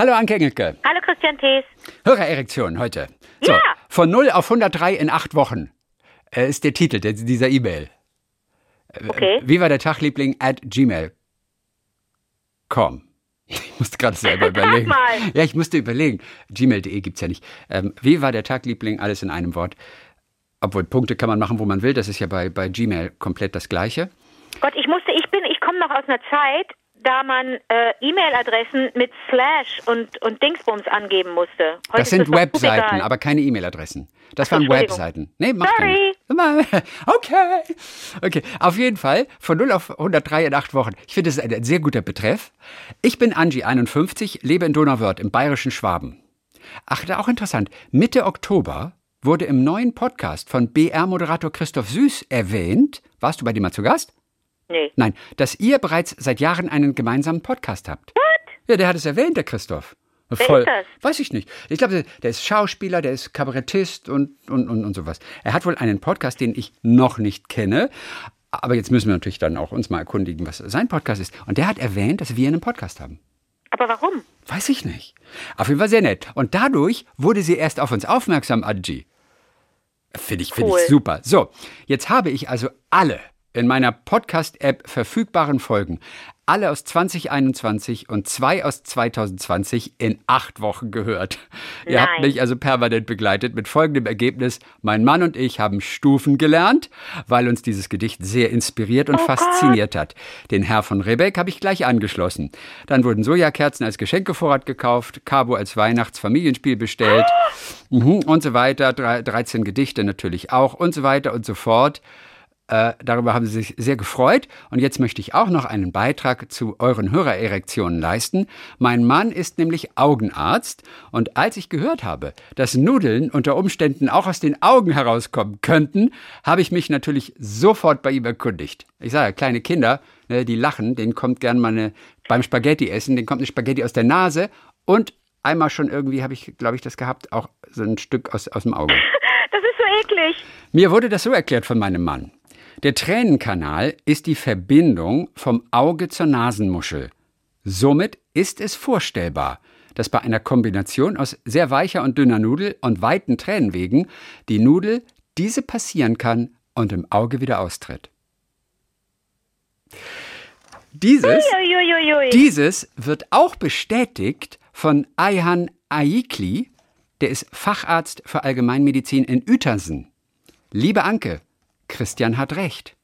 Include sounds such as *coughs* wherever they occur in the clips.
Hallo Anke Engelke. Hallo Christian Thees. Hörererektion heute. So, Ja. Von 0 auf 103 in acht Wochen äh, ist der Titel der, dieser E-Mail. Okay. Wie war der Tagliebling at gmail.com? *laughs* Ich musste gerade selber *laughs* überlegen. mal. Ja, ich musste überlegen. Gmail.de gibt's ja nicht. Ähm, wie war der Tagliebling? Alles in einem Wort. Obwohl Punkte kann man machen, wo man will. Das ist ja bei, bei Gmail komplett das Gleiche. Gott, ich musste, ich bin, ich komme noch aus einer Zeit, da man äh, E-Mail-Adressen mit Slash und, und Dingsbums angeben musste. Heute Das sind doch Webseiten, aber keine E-Mail-Adressen. Das waren. Webseiten. Nee, macht Sorry. nichts. *laughs* Okay. Okay, auf jeden Fall von 0 auf 103 in acht Wochen. Ich finde, das ist ein sehr guter Betreff. Ich bin Angie, 51, lebe in Donauwörth im bayerischen Schwaben. Ach, da auch interessant. Mitte Oktober wurde im neuen Podcast von BR-Moderator Christoph Süß erwähnt. Warst du bei dem mal zu Gast? Nee. Nein, dass ihr bereits seit Jahren einen gemeinsamen Podcast habt. Ja, der hat es erwähnt, der Christoph. Voll. ist das? Weiß ich nicht. Ich glaube, der ist Schauspieler, der ist Kabarettist und, und, und, und sowas. Er hat wohl einen Podcast, den ich noch nicht kenne. Aber jetzt müssen wir natürlich dann auch uns mal erkundigen, was sein Podcast ist. Und der hat erwähnt, dass wir einen Podcast haben. Aber warum? Weiß ich nicht. Auf jeden Fall sehr nett. Und dadurch wurde sie erst auf uns aufmerksam, Angie. Finde ich, finde Cool. ich super. So, jetzt habe ich also alle in meiner Podcast-App verfügbaren Folgen, alle aus 2021 und zwei aus 2020 in acht Wochen gehört. Ihr habt Nein. mich also permanent begleitet mit folgendem Ergebnis. Mein Mann und ich haben Stufen gelernt, weil uns dieses Gedicht sehr inspiriert und Oh fasziniert hat. Den Herr von Rebeck habe ich gleich angeschlossen. Dann wurden Sojakerzen als Geschenkevorrat gekauft, Cabo als Weihnachtsfamilienspiel bestellt mhm, und so weiter. Drei- 13 Gedichte natürlich auch und so weiter und so fort. Äh, darüber haben Sie sich sehr gefreut. Und jetzt möchte ich auch noch einen Beitrag zu euren Hörererektionen leisten. Mein Mann ist nämlich Augenarzt. Und als ich gehört habe, dass Nudeln unter Umständen auch aus den Augen herauskommen könnten, habe ich mich natürlich sofort bei ihm erkundigt. Ich sage, kleine Kinder, ne, die lachen, denen kommt gern mal eine, beim Spaghetti essen, denen kommt eine Spaghetti aus der Nase. Und einmal schon irgendwie habe ich, glaube ich, das gehabt, auch so ein Stück aus, aus dem Auge. *laughs* Das ist so eklig. Mir wurde das so erklärt von meinem Mann. Der Tränenkanal ist die Verbindung vom Auge zur Nasenmuschel. Somit ist es vorstellbar, dass bei einer Kombination aus sehr weicher und dünner Nudel und weiten Tränenwegen die Nudel diese passieren kann und im Auge wieder austritt. Dieses Uiuiuiui. dieses wird auch bestätigt von Ayhan Ayikli, der ist Facharzt für Allgemeinmedizin in Uetersen. Liebe Anke, Christian hat recht.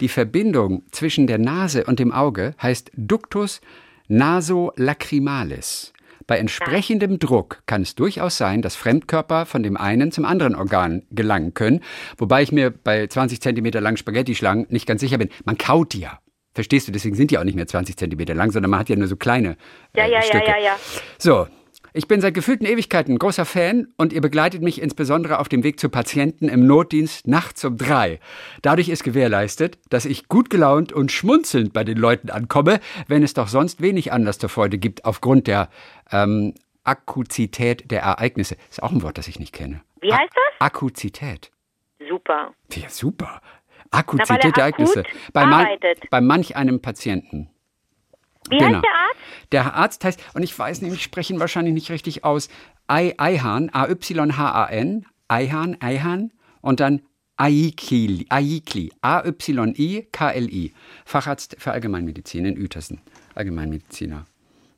Die Verbindung zwischen der Nase und dem Auge heißt Ductus nasolacrimalis. Bei entsprechendem Druck kann es durchaus sein, dass Fremdkörper von dem einen zum anderen Organ gelangen können, wobei ich mir bei 20 Zentimeter langen Spaghetti-Schlangen nicht ganz sicher bin. Man kaut die ja. Verstehst du? Deswegen sind die auch nicht mehr 20 Zentimeter lang, sondern man hat ja nur so kleine äh, Ja, ja, ja, Stücke. ja, ja. So, ich bin seit gefühlten Ewigkeiten ein großer Fan und ihr begleitet mich insbesondere auf dem Weg zu Patienten im Notdienst nachts um drei. Dadurch ist gewährleistet, dass ich gut gelaunt und schmunzelnd bei den Leuten ankomme, wenn es doch sonst wenig Anlass zur Freude gibt aufgrund der ähm, Akuzität der Ereignisse. Ist auch ein Wort, das ich nicht kenne. Wie heißt das? Akuzität. Super. Ja, super. Na, Akuzität er der Ereignisse. Bei, man, bei manch einem Patienten. Wie Genau. heißt der Arzt? Der Arzt heißt, und ich weiß nicht, ich spreche ihn wahrscheinlich nicht richtig aus, Ai- Ayhan, Ayhan, Ayhan, und dann Aikli, Aikli, A-Y-I-K-L-I, Facharzt für Allgemeinmedizin in Uetersen, Allgemeinmediziner.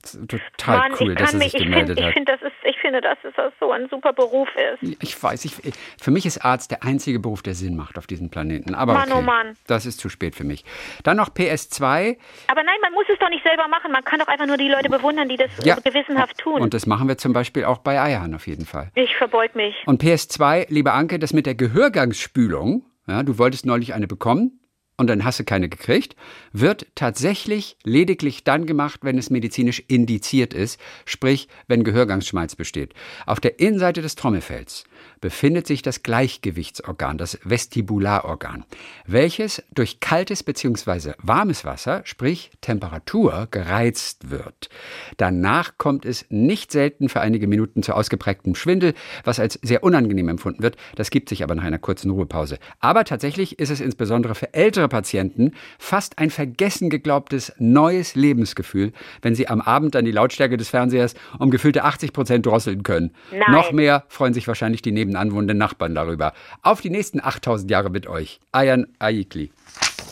Das ist total Mann, cool, ich dass er mich, sich ich gemeldet ich hat. finde, das ist, ich finde, dass es das so ein super Beruf ist. Ich weiß, ich, für mich ist Arzt der einzige Beruf, der Sinn macht auf diesem Planeten. Aber Mann, okay, oh Mann. das ist zu spät für mich. Dann noch PS2. Aber nein, man muss es doch nicht selber machen. Man kann doch einfach nur die Leute bewundern, die das Ja. äh, gewissenhaft tun. Und das machen wir zum Beispiel auch bei Ayhan auf jeden Fall. ich verbeug mich. Und PS2, liebe Anke, das mit der Gehörgangsspülung, ja, du wolltest neulich eine bekommen und dann hast du keine gekriegt, wird tatsächlich lediglich dann gemacht, wenn es medizinisch indiziert ist, sprich, wenn Gehörgangsschmalz besteht. Auf der Innenseite des Trommelfells befindet sich das Gleichgewichtsorgan, das Vestibularorgan, welches durch kaltes bzw. warmes Wasser, sprich Temperatur, gereizt wird. Danach kommt es nicht selten für einige Minuten zu ausgeprägtem Schwindel, was als sehr unangenehm empfunden wird. Das gibt sich aber nach einer kurzen Ruhepause. Aber tatsächlich ist es insbesondere für ältere Patienten fast ein vergessen geglaubtes neues Lebensgefühl, wenn sie am Abend dann die Lautstärke des Fernsehers um gefühlte 80 Prozent drosseln können. Nein. Noch mehr freuen sich wahrscheinlich die nebenan wohnenden Nachbarn darüber. Auf die nächsten 8000 Jahre mit euch. Ayan Ayikli.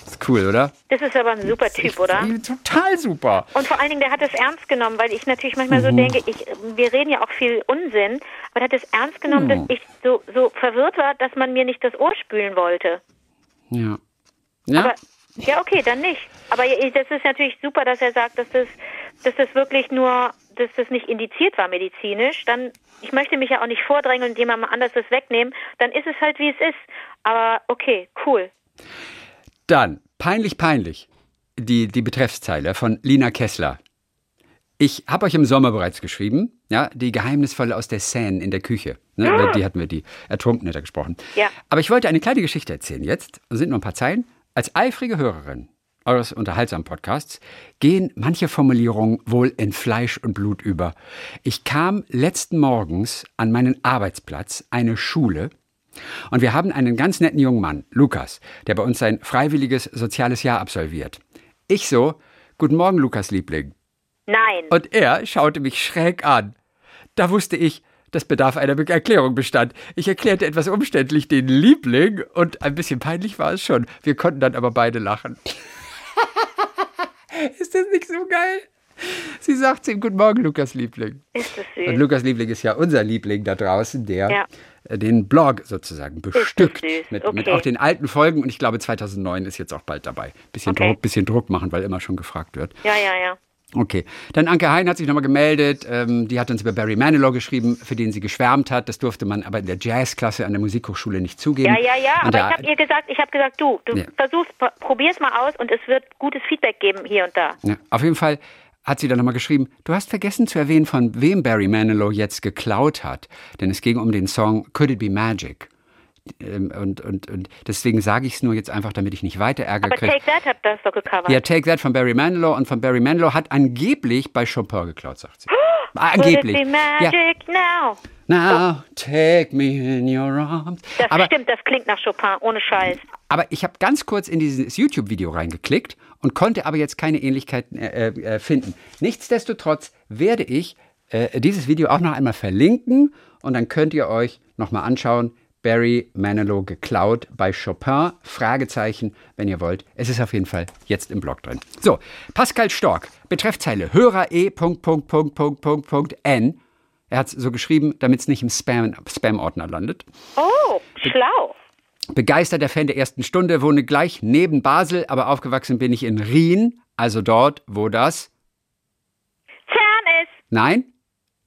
Ist cool, oder? Das ist aber ein super Typ, oder? Total super. Und vor allen Dingen, der hat es ernst genommen, weil ich natürlich manchmal so denke, ich, wir reden ja auch viel Unsinn, aber der hat es ernst genommen, Oh. dass ich so, so verwirrt war, dass man mir nicht das Ohr spülen wollte. Ja. Ja, Aber ja, okay, dann nicht. Aber das ist natürlich super, dass er sagt, dass das, dass das wirklich nur, dass das nicht indiziert war medizinisch. Dann, ich möchte mich ja auch nicht vordrängeln und jemandem anders das wegnehmen. Dann ist es halt wie es ist. Aber okay, cool. Dann, peinlich, peinlich, die, die Betreffszeile von Lina Kessler. Ich habe euch im Sommer bereits geschrieben, ja, die Geheimnisvolle aus der Seine in der Küche. Ne, über die hatten wir die Ertrunkene da gesprochen. Ja. Aber ich wollte eine kleine Geschichte erzählen jetzt. Es sind nur ein paar Zeilen. Als eifrige Hörerin eures unterhaltsamen Podcasts gehen manche Formulierungen wohl in Fleisch und Blut über. Ich kam letzten Morgens an meinen Arbeitsplatz, eine Schule, und wir haben einen ganz netten jungen Mann, Lukas, der bei uns sein freiwilliges soziales Jahr absolviert. Ich so, guten Morgen, Lukas Liebling. Nein. Und er schaute mich schräg an. Da wusste ich, das bedarf einer Erklärung bestand. Ich erklärte etwas umständlich den Liebling und ein bisschen peinlich war es schon. Wir konnten dann aber beide lachen. *laughs* ist das nicht so geil? Sie sagt zu ihm, guten Morgen, Lukas Liebling. ist das Und süß. Lukas Liebling ist ja unser Liebling da draußen, der Ja. den Blog sozusagen bestückt mit, Okay. mit auch den alten Folgen und ich glaube 2009 ist jetzt auch bald dabei. Bisschen Okay. Druck, bisschen Druck machen, weil immer schon gefragt wird. Ja, ja, ja. Okay, dann Anke Hein hat sich nochmal gemeldet. Ähm, die hat uns über Barry Manilow geschrieben, für den sie geschwärmt hat. Das durfte man aber in der Jazzklasse an der Musikhochschule nicht zugeben. Ja, ja, ja, Und aber ich habe ihr gesagt, ich habe gesagt, du, du Ja. versuchst, pro- probier's mal aus und es wird gutes Feedback geben hier und da. Ja, auf jeden Fall hat sie dann nochmal geschrieben, du hast vergessen zu erwähnen, von wem Barry Manilow jetzt geklaut hat. Denn es ging um den Song Could It Be Magic? Ähm, Und, und, und deswegen sage ich es nur jetzt einfach, damit ich nicht weiter Ärger Aber kriege. Take That hat das doch gecovert. Ja, Take That von Barry Manilow und von Barry Manilow hat angeblich bei Chopin geklaut, sagt sie. *gasps* Angeblich. it be Ja. magic now? Now take me in your arms. Das Aber, stimmt, das klingt nach Chopin, ohne Scheiß. aber ich habe ganz kurz in dieses YouTube-Video reingeklickt und konnte aber jetzt keine Ähnlichkeiten äh, äh, finden. Nichtsdestotrotz werde ich äh, dieses Video auch noch einmal verlinken und dann könnt ihr euch nochmal anschauen. Barry Manilow geklaut bei Chopin? Fragezeichen, wenn ihr wollt. Es ist auf jeden Fall jetzt im Blog drin. So, Pascal Stork, Betreffzeile Hörer E. Punkt, Punkt, Punkt, Punkt, Punkt, Punkt, N. Er hat es so geschrieben, damit es nicht im Spam- Spam-Ordner landet. Oh, schlau. Begeisterter Fan der ersten Stunde, wohne gleich neben Basel, aber aufgewachsen bin ich in Rien, also dort, wo das, Zern ist nein,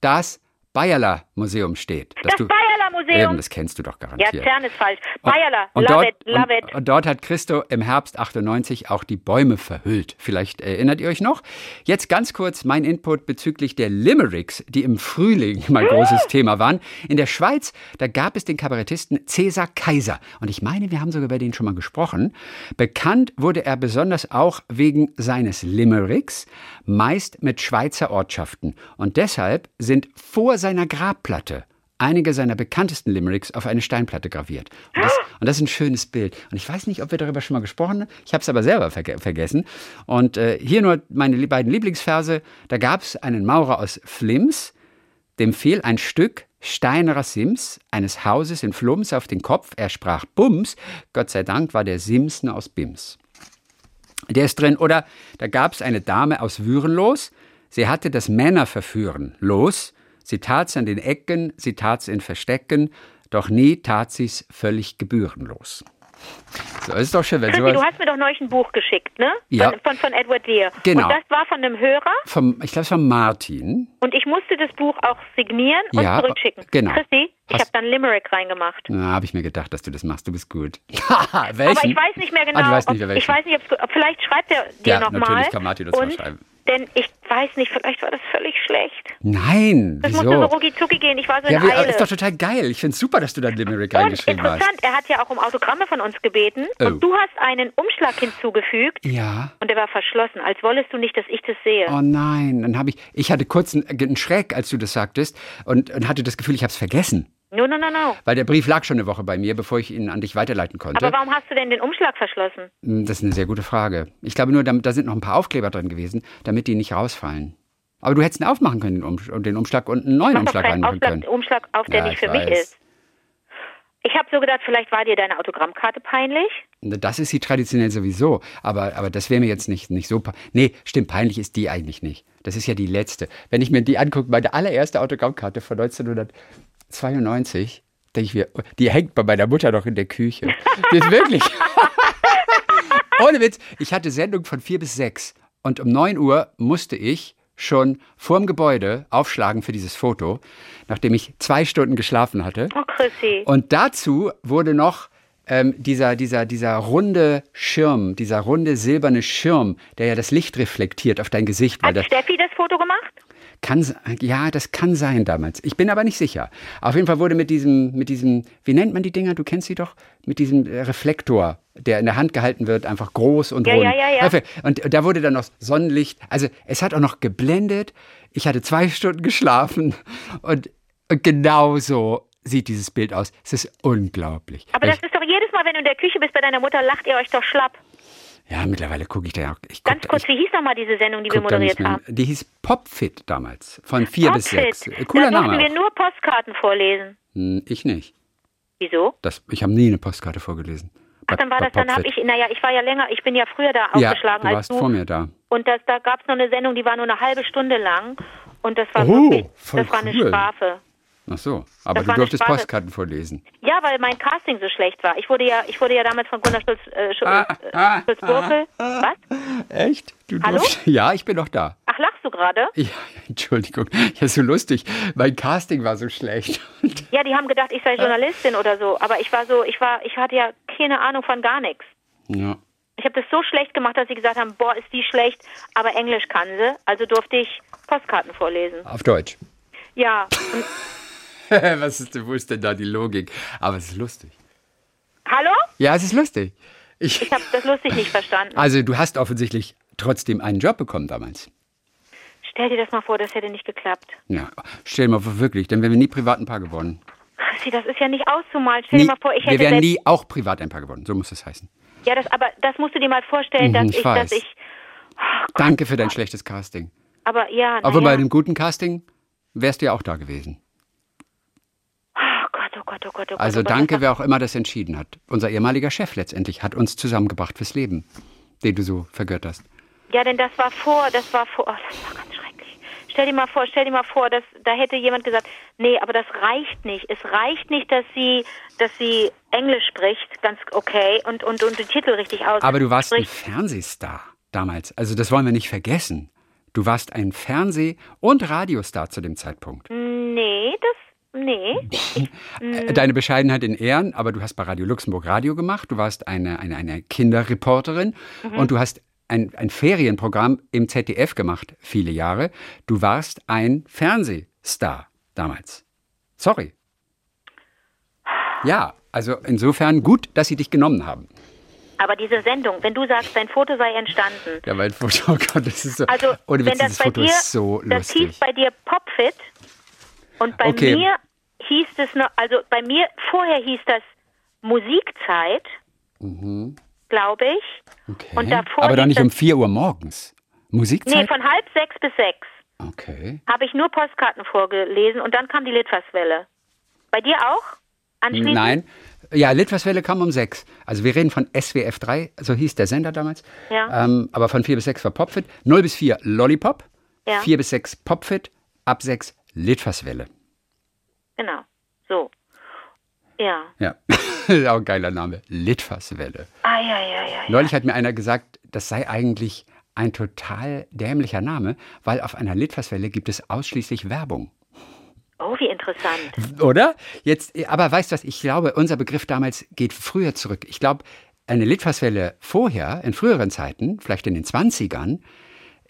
das Bayerler Museum steht. das du, Bayerler Museum. Eben, das kennst du doch Ja, garantiert. Zern ist falsch. Bayerler, Und love dort, it, love und, it. und dort hat Christo im Herbst 98 auch die Bäume verhüllt. Vielleicht erinnert ihr euch noch. Jetzt ganz kurz mein Input bezüglich der Limericks, die im Frühling *laughs* mein großes *laughs* Thema waren. In der Schweiz, da gab es den Kabarettisten Cäsar Kaiser. Und ich meine, wir haben sogar über den schon mal gesprochen. Bekannt wurde er besonders auch wegen seines Limericks, meist mit Schweizer Ortschaften. Und deshalb sind vor seiner Grabplatte einige seiner bekanntesten Limericks auf eine Steinplatte graviert. Und das, und das ist ein schönes Bild. Und ich weiß nicht, ob wir darüber schon mal gesprochen haben. Ich habe es aber selber verge vergessen. Und äh, hier nur meine beiden Lieblingsverse. Da gab es einen Maurer aus Flims, dem fiel ein Stück steinerer Sims eines Hauses in Flums auf den Kopf. Er sprach Bums. Gott sei Dank war der Sims nur aus Bims. Der ist drin. Oder da gab es eine Dame aus Würenlos. Sie hatte das Männerverführen los. Sie tat's an den Ecken, sie tat's in Verstecken, doch nie tat sie's völlig gebührenlos. So ist doch schön, wenn Christi, du hast mir doch neulich ein Buch geschickt, ne? Ja. Von, von, von Edward Deere. Genau. Und das war von einem Hörer vom, ich glaube, es war Martin. und ich musste das Buch auch signieren und Ja, zurückschicken. genau. Christi, ich habe dann Limerick reingemacht. Na, habe ich mir gedacht, dass du das machst. Du bist gut. *laughs* Aber Welchen? ich weiß nicht mehr genau. Ah, nicht, ob, ich weiß nicht, ob vielleicht schreibt er dir Ja, nochmal. natürlich kann Martin das und mal schreiben. Denn ich weiß nicht, vielleicht war das völlig schlecht. Nein, Das wieso? musste so rucki zucki gehen. Ich war so in ja, wie, Eile. ist doch total geil. Ich finde es super, dass du dann Limerick und reingeschrieben hast. interessant, er hat ja auch um Autogramme von uns gebeten. Oh. Und du hast einen Umschlag hinzugefügt. Ja. Und der war verschlossen, als wolltest du nicht, dass ich das sehe. Oh nein, dann habe ich, ich hatte kurz einen, einen Schreck, als du das sagtest und, und hatte das Gefühl, ich habe es vergessen. No, no, no, no. Weil der Brief lag schon eine Woche bei mir, bevor ich ihn an dich weiterleiten konnte. Aber warum hast du denn den Umschlag verschlossen? Hm, Das ist eine sehr gute Frage. Ich glaube nur, da, sind noch ein paar Aufkleber drin gewesen, damit die nicht rausfallen. Aber du hättest ihn aufmachen können, den, um, den Umschlag, und einen neuen Umschlag reinmachen können. Umschlag auf, der Ja, nicht ich für mich weiß. ist. Ich habe so gedacht, vielleicht war dir deine Autogrammkarte peinlich. Das ist sie traditionell sowieso. Aber, aber das wäre mir jetzt nicht, nicht so. pe- Nee, stimmt, peinlich ist die eigentlich nicht. Das ist ja die letzte. Wenn ich mir die angucke, meine allererste Autogrammkarte von 1992, denke ich mir, die hängt bei meiner Mutter noch in der Küche. Die ist wirklich. *laughs* Ohne Witz, ich hatte Sendung von vier bis sechs. Und um 9 Uhr musste ich schon vorm Gebäude aufschlagen für dieses Foto, nachdem ich zwei Stunden geschlafen hatte. Oh, Chrissy. Und dazu wurde noch ähm, dieser, dieser, dieser runde Schirm, dieser runde silberne Schirm, der ja das Licht reflektiert auf dein Gesicht. Hat Steffi das Foto gemacht? Kann, ja, das kann sein damals. Ich bin aber nicht sicher. Auf jeden Fall wurde mit diesem, mit diesem, wie nennt man die Dinger? Du kennst sie doch? Mit diesem äh, Reflektor, der in der Hand gehalten wird, einfach groß und Ja, rund. ja, ja, ja. Und da wurde dann noch Sonnenlicht. Also es hat auch noch geblendet. Ich hatte zwei *laughs* Stunden geschlafen und, und genau so sieht dieses Bild aus. Es ist unglaublich. Aber das ist doch jedes Mal, wenn du in der Küche bist bei deiner Mutter, lacht ihr euch doch schlapp. Ja, mittlerweile gucke ich da ja auch. Ich guck Ganz da- kurz, ich, wie hieß nochmal diese Sendung, die wir guck moderiert haben? Die hieß Popfit damals, von vier bis Outfit. sechs. Äh, Cooler da Name. wir nur Postkarten vorlesen. Hm, Ich nicht. Wieso? Das, ich habe nie eine Postkarte vorgelesen. Ach, dann war das, dann habe ich, naja, ich war ja länger, ich bin ja früher da Ja, aufgeschlagen du als warst du. vor mir da. Und das, da gab es noch eine Sendung, die war nur eine halbe Stunde lang. Und das war Oh, wirklich, das war eine cool. Strafe. Ach so, aber Das du durftest Sprache. Postkarten vorlesen. Ja, weil mein Casting so schlecht war. Ich wurde ja, ich wurde ja damals von Gunnar Schulz, äh, Schulz, Ah, ah, äh, Schulz-Burkel. Was? Echt? Du Hallo? durftest- *laughs* Ja, ich bin noch da. Ach, lachst du gerade? Ja, *laughs* Entschuldigung, ja, so lustig. Mein Casting war so schlecht. *laughs* Ja, die haben gedacht, ich sei Journalistin oder so. Aber ich war so, ich war, ich hatte ja keine Ahnung von gar nichts. Ja. Ich habe das so schlecht gemacht, dass sie gesagt haben, boah, ist die schlecht, aber Englisch kann sie. Also durfte ich Postkarten vorlesen. Auf Deutsch. Ja. *laughs* Was ist denn, wo ist denn da die Logik? Aber es ist lustig. hallo? Ja, es ist lustig. Ich, Ich habe das lustig nicht verstanden. also, du hast offensichtlich trotzdem einen Job bekommen damals. Stell dir das mal vor, das hätte nicht geklappt. Ja, stell dir mal vor, wirklich, dann wären wir nie privat ein Paar geworden. Chrissy, das ist ja nicht auszumalen. Stell Nie, dir mal vor, ich wir hätte wären selbst, nie auch privat ein Paar geworden. So muss es heißen. Ja, das, aber das musst du dir mal vorstellen, Mhm, dass ich ich, weiß. dass ich. Danke für dein schlechtes Casting. Aber ja, Aber bei ja. einem guten Casting wärst du ja auch da gewesen. Oh Gott, oh Gott, oh Gott. Also danke, wer auch immer das entschieden hat. Unser ehemaliger Chef letztendlich hat uns zusammengebracht fürs Leben, den du so vergötterst. Ja, denn das war vor, das war vor, oh, das war ganz schrecklich. Stell dir mal vor, stell dir mal vor, dass da hätte jemand gesagt, nee, aber das reicht nicht. Es reicht nicht, dass sie, dass sie Englisch spricht, ganz okay, und, und, und den Titel richtig aus. Aber du warst ein spricht. Fernsehstar damals. Also das wollen wir nicht vergessen. Du warst ein Fernseh- und Radiostar zu dem Zeitpunkt. Nee, das, nee. *laughs* Äh, Deine Bescheidenheit in Ehren, aber du hast bei Radio Luxemburg Radio gemacht, du warst eine, eine, eine Kinderreporterin und du hast ein, ein Ferienprogramm im ZDF gemacht, viele Jahre. Du warst ein Fernsehstar damals. Sorry. Ja, also insofern gut, dass sie dich genommen haben. Aber diese Sendung, wenn du sagst, dein Foto sei entstanden, Ja, mein Foto, *laughs* oh Gott, das ist so. Also, ohne wenn das dieses bei Foto dir, ist so das hieß lustig. bei dir Popfit und bei Okay. mir hieß es noch, also bei mir vorher hieß das Musikzeit, glaube ich. Mhm. Okay. und davor aber hieß nicht um 4 Uhr morgens. Musikzeit? Nee, von halb sechs bis sechs okay. habe ich nur Postkarten vorgelesen und dann kam die Litfaßwelle. Bei dir auch? Anschließend? Nein. Ja, Litfaßwelle kam um sechs. Also wir reden von SWF 3, so hieß der Sender damals. Ja. Ähm, aber von 4 bis 6 war Popfit. 0 bis 4 Lollipop. Ja. 4 bis 6 Popfit. Ab 6 Litfaßwelle. Genau. So. Ja. Ja, *laughs* auch ein geiler Name. Litfaßwelle. Ah, ja, ja, ja. ja. Neulich hat mir einer gesagt, das sei eigentlich ein total dämlicher Name, weil auf einer Litfaßwelle gibt es ausschließlich Werbung. Oh, wie interessant. Oder? Jetzt, aber weißt du was, ich glaube, unser Begriff damals geht früher zurück. Ich glaube, eine Litfaßwelle vorher, in früheren Zeiten, vielleicht in den 20ern,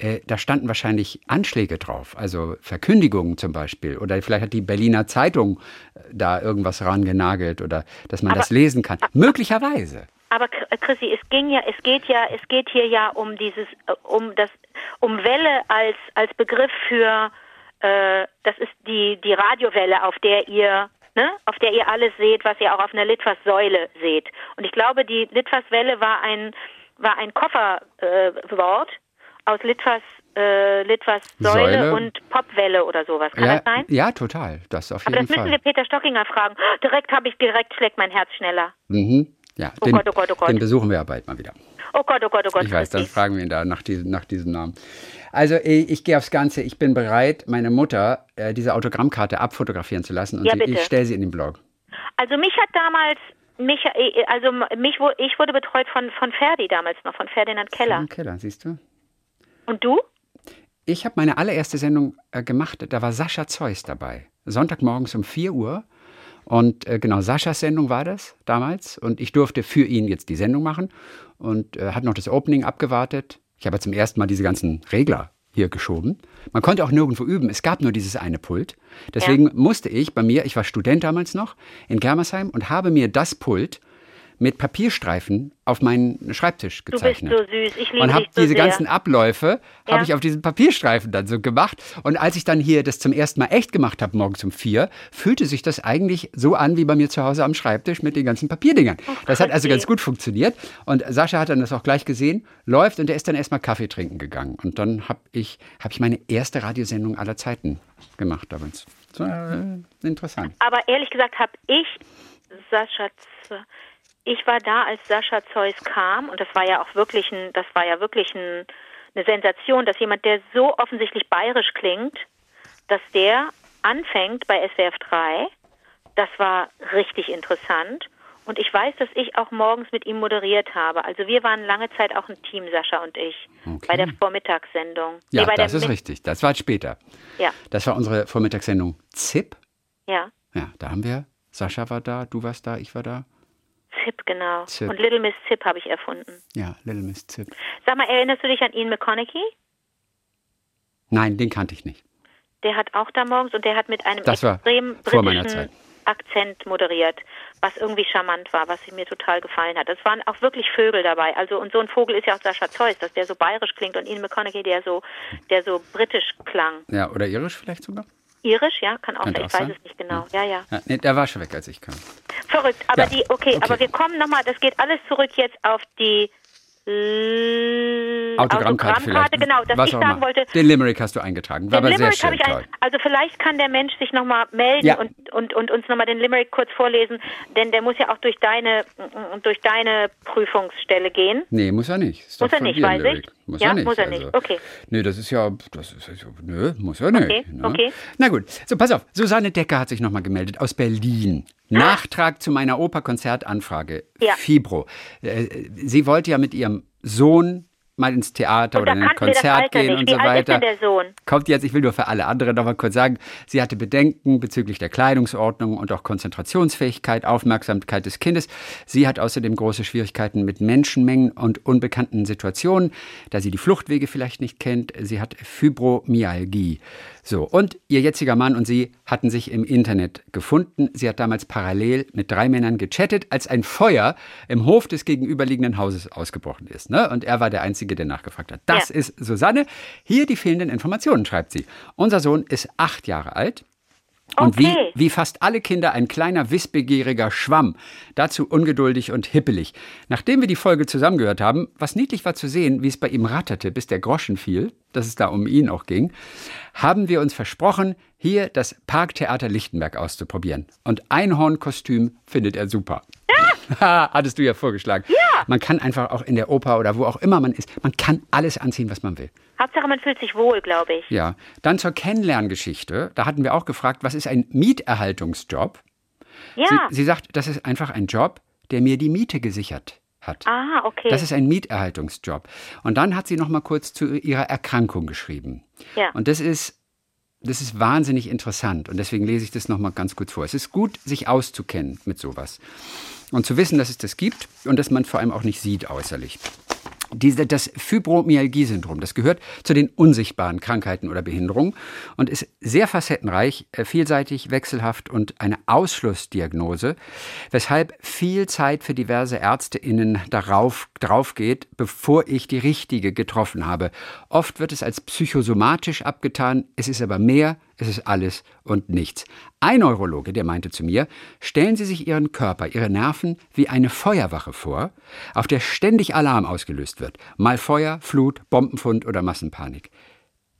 äh, da standen wahrscheinlich Anschläge drauf, also Verkündigungen zum Beispiel. Oder vielleicht hat die Berliner Zeitung äh, da irgendwas rangenagelt oder dass man Aber- das lesen kann. Möglicherweise. Aber äh, Chrissy, es ging ja, es geht ja, es geht hier ja um dieses, um das, um Welle als als Begriff für, äh, das ist die die Radiowelle, auf der ihr, ne, auf der ihr alles seht, was ihr auch auf einer Litfaßsäule seht. Und ich glaube, die Litfaßwelle war ein war ein Kofferwort äh, aus Litfaß äh, Litfaßsäule Säule. und Popwelle oder sowas. Kann Ja, das sein? ja, total. Das auf Aber jeden das müssen wir Peter Stockinger fragen. Direkt habe ich direkt schlägt mein Herz schneller. Mhm. Ja, Oh den, Gott, oh Gott, oh Gott. den besuchen wir ja bald mal wieder. Oh Gott, oh Gott, oh Gott. Ich weiß, dann fragen wir ihn da nach, diesem- nach diesem Namen. Also ich, ich gehe aufs Ganze. Ich bin bereit, meine Mutter äh, diese Autogrammkarte abfotografieren zu lassen und Ja, sie, ich stelle sie in den Blog. Also mich hat damals mich äh, also mich wo- ich wurde betreut von von Ferdi damals noch von Ferdinand Keller. Im Keller, siehst du? Und du? Ich habe meine allererste Sendung äh, gemacht, da war Sascha Zeus dabei. Sonntagmorgens um 4 Uhr. Und äh, genau, Saschas Sendung war das damals. Und ich durfte für ihn jetzt die Sendung machen und äh, hat noch das Opening abgewartet. Ich habe zum ersten Mal diese ganzen Regler hier geschoben. Man konnte auch nirgendwo üben. Es gab nur dieses eine Pult. Deswegen musste ich bei mir, ich war Student damals noch, in Germersheim und habe mir das Pult mit Papierstreifen auf meinen Schreibtisch Du bist gezeichnet. so süß. Ich liebe und habe so diese sehr. ganzen Abläufe Ja. habe ich auf diesen Papierstreifen dann so gemacht. Und als ich dann hier das zum ersten Mal echt gemacht habe, morgens um vier, fühlte sich das eigentlich so an wie bei mir zu Hause am Schreibtisch mit den ganzen Papierdingern. das hat also ganz gut funktioniert. Und Sascha hat dann das auch gleich gesehen, läuft und der ist dann erstmal Kaffee trinken gegangen. Und dann habe ich, hab ich meine erste Radiosendung aller Zeiten gemacht damals. So, äh, interessant. Aber ehrlich gesagt habe ich Sascha ich war da, als Sascha Zeus kam und das war ja auch wirklich ein, das war ja wirklich ein, eine Sensation, dass jemand, der so offensichtlich bayerisch klingt, dass der anfängt bei SWF 3. Das war richtig interessant. Und ich weiß, dass ich auch morgens mit ihm moderiert habe. Also wir waren lange Zeit auch ein Team, Sascha und ich, Okay. bei der Vormittagssendung. Ja, Nee, das ist Mit- richtig. Das war später. Ja, Das war unsere Vormittagssendung ZIP. ja. Ja, da haben wir, Sascha war da, du warst da, ich war da. Zip, genau. Zip. Und Little Miss Zip habe ich erfunden. Ja, Little Miss ZIP. Sag mal, erinnerst du dich an Ian McConaughey? Nein, den kannte ich nicht. Der hat auch da morgens und der hat mit einem Das extrem britischen. Akzent moderiert, was irgendwie charmant war, was mir total gefallen hat. Es waren auch wirklich Vögel dabei. Also und so ein Vogel ist ja auch Sascha Zeus, dass der so bayerisch klingt und Ian McConaughey, der so, der so britisch klang. Ja, oder irisch vielleicht sogar? Irisch, ja, kann auch Könnte sein. Ich weiß sein. es nicht genau. Ja, ja. Ja, nee, der war schon weg, als ich kam. Verrückt. Aber Ja, die, okay, okay. aber wir kommen nochmal, das geht alles zurück jetzt auf die L- Autogrammkarte vielleicht. genau, dass was ich sagen wollte, Den Limerick hast du eingetragen. War aber sehr Limerick habe schön, ein, also vielleicht kann der Mensch sich nochmal melden Ja. und, und, und uns nochmal den Limerick kurz vorlesen, denn der muss ja auch durch deine durch deine Prüfungsstelle gehen. Nee, muss er nicht. Ist Muss er nicht, weiß Lyric. ich. Muss Ja, er nicht. muss er nicht. Also, Okay. Nee, das ist ja, das ist, nö, muss er nicht. Okay, ne? okay. Na gut, so pass auf. Susanne Decker hat sich nochmal gemeldet aus Berlin. Nachtrag zu meiner Operkonzertanfrage. Ja. Fibro. Äh, Sie wollte ja mit ihrem Sohn mal ins Theater oder in ein Konzert gehen nicht. und so weiter. Kommt jetzt, ich will nur für alle anderen noch mal kurz sagen, sie hatte Bedenken bezüglich der Kleidungsordnung und auch Konzentrationsfähigkeit, Aufmerksamkeit des Kindes. Sie hat außerdem große Schwierigkeiten mit Menschenmengen und unbekannten Situationen, da sie die Fluchtwege vielleicht nicht kennt. Sie hat Fibromyalgie. So, und ihr jetziger Mann und sie hatten sich im Internet gefunden. Sie hat damals parallel mit drei Männern gechattet, als ein Feuer im Hof des gegenüberliegenden Hauses ausgebrochen ist. Ne? Und er war der Einzige, der nachgefragt hat. Das Ja. ist Susanne. Hier die fehlenden Informationen, schreibt sie. Unser Sohn ist acht Jahre alt. Und wie, Okay. wie fast alle Kinder ein kleiner, wissbegieriger Schwamm. Dazu ungeduldig und hippelig. Nachdem wir die Folge zusammengehört haben, was niedlich war zu sehen, wie es bei ihm ratterte, bis der Groschen fiel, dass es da um ihn auch ging, haben wir uns versprochen, hier das Parktheater Lichtenberg auszuprobieren. Und Einhornkostüm findet er super. *laughs* Hattest du ja vorgeschlagen. Ja. Man kann einfach auch in der Oper oder wo auch immer man ist, man kann alles anziehen, was man will. Hauptsache man fühlt sich wohl, glaube ich. Ja, dann zur Kennenlerngeschichte. Da hatten wir auch gefragt, was ist ein Mieterhaltungsjob? Ja. Sie, sie sagt, das ist einfach ein Job, der mir die Miete gesichert hat. ah, okay. Das ist ein Mieterhaltungsjob. Und dann hat sie noch mal kurz zu ihrer Erkrankung geschrieben. Ja. Und das ist, das ist wahnsinnig interessant. Und deswegen lese ich das noch mal ganz kurz vor. Es ist gut, sich auszukennen mit sowas. Und zu wissen, dass es das gibt und dass man vor allem auch nicht sieht äußerlich. Diese, das Fibromyalgie-Syndrom, das gehört zu den unsichtbaren Krankheiten oder Behinderungen und ist sehr facettenreich, äh, vielseitig, wechselhaft und eine Ausschlussdiagnose, weshalb viel Zeit für diverse ÄrzteInnen darauf drauf geht, bevor ich die richtige getroffen habe. Oft wird es als psychosomatisch abgetan, es ist aber mehr, es ist alles und nichts. Ein Neurologe, der meinte zu mir, stellen Sie sich Ihren Körper, Ihre Nerven wie eine Feuerwache vor, auf der ständig Alarm ausgelöst wird. Mal Feuer, Flut, Bombenfund oder Massenpanik.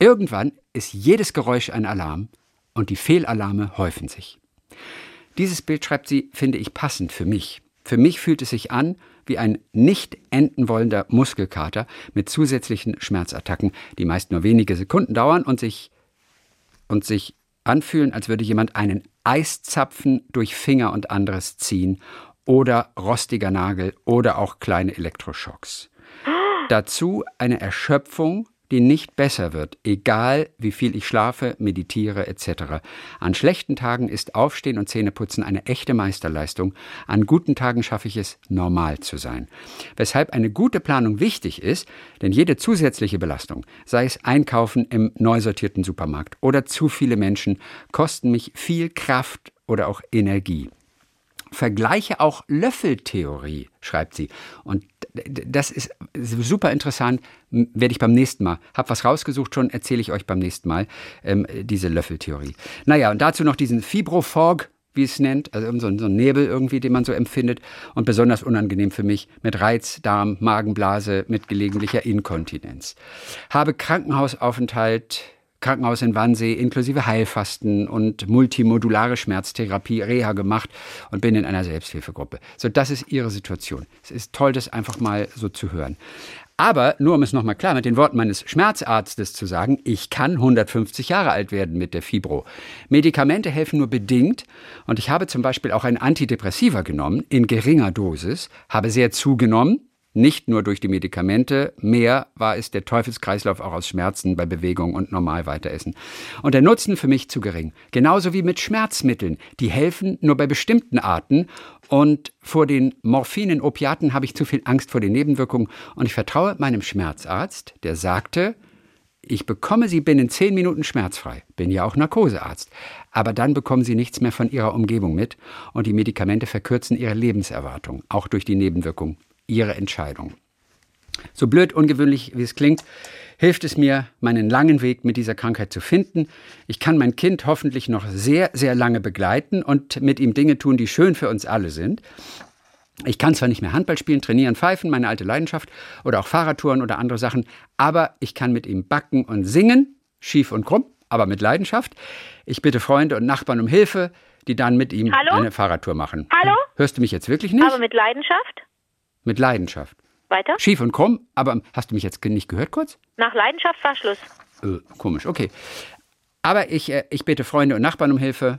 Irgendwann ist jedes Geräusch ein Alarm und die Fehlalarme häufen sich. Dieses Bild schreibt sie, finde ich passend für mich. Für mich fühlt es sich an wie ein nicht enden wollender Muskelkater mit zusätzlichen Schmerzattacken, die meist nur wenige Sekunden dauern und sich und sich anfühlen, als würde jemand einen Eiszapfen durch Finger und anderes ziehen oder rostiger Nagel oder auch kleine Elektroschocks. Dazu eine Erschöpfung die nicht besser wird, egal wie viel ich schlafe, meditiere etc. An schlechten Tagen ist Aufstehen und Zähneputzen eine echte Meisterleistung. An guten Tagen schaffe ich es, normal zu sein. Weshalb eine gute Planung wichtig ist, denn jede zusätzliche Belastung, sei es Einkaufen im neu sortierten Supermarkt oder zu viele Menschen, kosten mich viel Kraft oder auch Energie. Vergleiche auch Löffeltheorie, schreibt sie. Und das ist super interessant, werde ich beim nächsten Mal. Hab was rausgesucht schon, erzähle ich euch beim nächsten Mal, ähm, diese Löffeltheorie. Naja, und dazu noch diesen Fibrofog, wie es nennt, also so, so ein Nebel irgendwie, den man so empfindet. Und besonders unangenehm für mich mit Reiz, Darm, Magenblase, mit gelegentlicher Inkontinenz. Habe Krankenhausaufenthalt Krankenhaus in Wannsee inklusive Heilfasten und multimodulare Schmerztherapie, Reha gemacht und bin in einer Selbsthilfegruppe. So, das ist ihre Situation. Es ist toll, das einfach mal so zu hören. Aber nur um es nochmal klar mit den Worten meines Schmerzarztes zu sagen, ich kann 150 Jahre alt werden mit der Fibro. Medikamente helfen nur bedingt und ich habe zum Beispiel auch ein Antidepressiva genommen in geringer Dosis, habe sehr zugenommen, nicht nur durch die Medikamente, mehr war es der Teufelskreislauf auch aus Schmerzen bei Bewegung und normal weiteressen. Und der Nutzen für mich zu gering. Genauso wie mit Schmerzmitteln. Die helfen nur bei bestimmten Arten. Und vor den Morphinen, Opiaten habe ich zu viel Angst vor den Nebenwirkungen. Und ich vertraue meinem Schmerzarzt, der sagte, ich bekomme Sie binnen zehn Minuten schmerzfrei, bin ja auch Narkosearzt. Aber dann bekommen Sie nichts mehr von Ihrer Umgebung mit und die Medikamente verkürzen Ihre Lebenserwartung, auch durch die Nebenwirkung ihre Entscheidung. So blöd ungewöhnlich wie es klingt, hilft es mir, meinen langen Weg mit dieser Krankheit zu finden. Ich kann mein Kind hoffentlich noch sehr, sehr lange begleiten und mit ihm Dinge tun, die schön für uns alle sind. Ich kann zwar nicht mehr Handball spielen, trainieren, pfeifen, meine alte Leidenschaft, oder auch Fahrradtouren oder andere Sachen, aber ich kann mit ihm backen und singen, schief und krumm, aber mit Leidenschaft. Ich bitte Freunde und Nachbarn um Hilfe, die dann mit ihm Hallo? eine Fahrradtour machen. Hallo? Hörst du mich jetzt wirklich nicht? Aber mit Leidenschaft? Mit Leidenschaft. Weiter? Schief und krumm, aber hast du mich jetzt nicht gehört kurz? Nach Leidenschaft war Schluss. Äh, komisch, okay. Aber ich, äh, ich bitte Freunde und Nachbarn um Hilfe,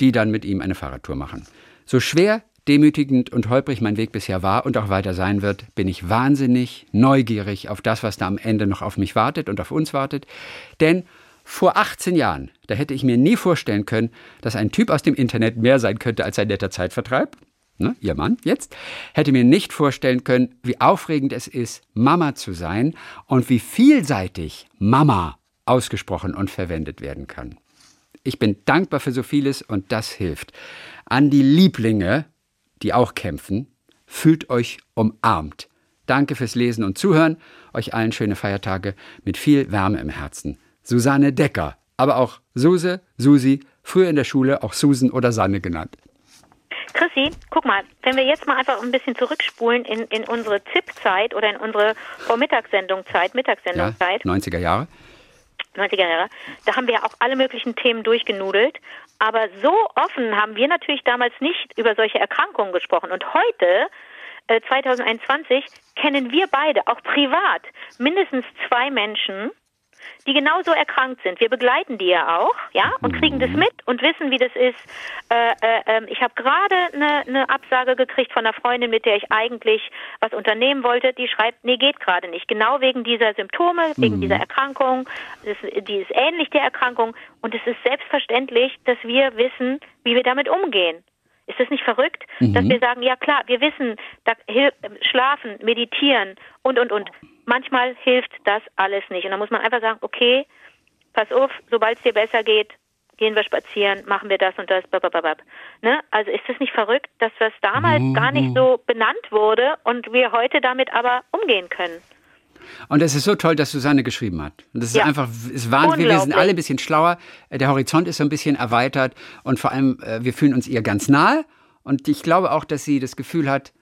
die dann mit ihm eine Fahrradtour machen. So schwer, demütigend und holprig mein Weg bisher war und auch weiter sein wird, bin ich wahnsinnig neugierig auf das, was da am Ende noch auf mich wartet und auf uns wartet. Denn vor 18 Jahren, da hätte ich mir nie vorstellen können, dass ein Typ aus dem Internet mehr sein könnte als ein netter Zeitvertreib ne, ihr Mann jetzt, hätte mir nicht vorstellen können, wie aufregend es ist, Mama zu sein und wie vielseitig Mama ausgesprochen und verwendet werden kann. Ich bin dankbar für so vieles und das hilft. An die Lieblinge, die auch kämpfen, fühlt euch umarmt. Danke fürs Lesen und Zuhören. Euch allen schöne Feiertage mit viel Wärme im Herzen. Susanne Decker, aber auch Suse, Susi, früher in der Schule auch Susan oder Sanne genannt. Chrissy, guck mal, wenn wir jetzt mal einfach ein bisschen zurückspulen in, in unsere ZIP-Zeit oder in unsere Vormittagssendungzeit, Mittagssendungszeit. Ja, 90er Jahre. 90er Jahre, da haben wir ja auch alle möglichen Themen durchgenudelt. Aber so offen haben wir natürlich damals nicht über solche Erkrankungen gesprochen. Und heute, äh, 2021, kennen wir beide, auch privat, mindestens zwei Menschen, die genauso erkrankt sind. Wir begleiten die ja auch, ja, und kriegen das mhm. mit und wissen, wie das ist. Äh, äh, ähm, ich habe gerade eine, eine Absage gekriegt von einer Freundin, mit der ich eigentlich was unternehmen wollte. Die schreibt, nee, geht gerade nicht. Genau wegen dieser Symptome, wegen mhm. dieser Erkrankung. Das, die ist ähnlich der Erkrankung. Und es ist selbstverständlich, dass wir wissen, wie wir damit umgehen. Ist das nicht verrückt, mhm. dass wir sagen, ja klar, wir wissen, da, schlafen, meditieren und, und, und. Manchmal hilft das alles nicht. Und da muss man einfach sagen, okay, pass auf, sobald es dir besser geht, gehen wir spazieren, machen wir das und das, babababab. Ne? Also ist das nicht verrückt, dass das damals mhm. gar nicht so benannt wurde und wir heute damit aber umgehen können? Und es ist so toll, dass Susanne geschrieben hat. Und das ist ja. einfach, es waren, wir sind alle ein bisschen schlauer. Der Horizont ist so ein bisschen erweitert und vor allem, äh, wir fühlen uns ihr ganz nahe. Und ich glaube auch, dass sie das Gefühl hat,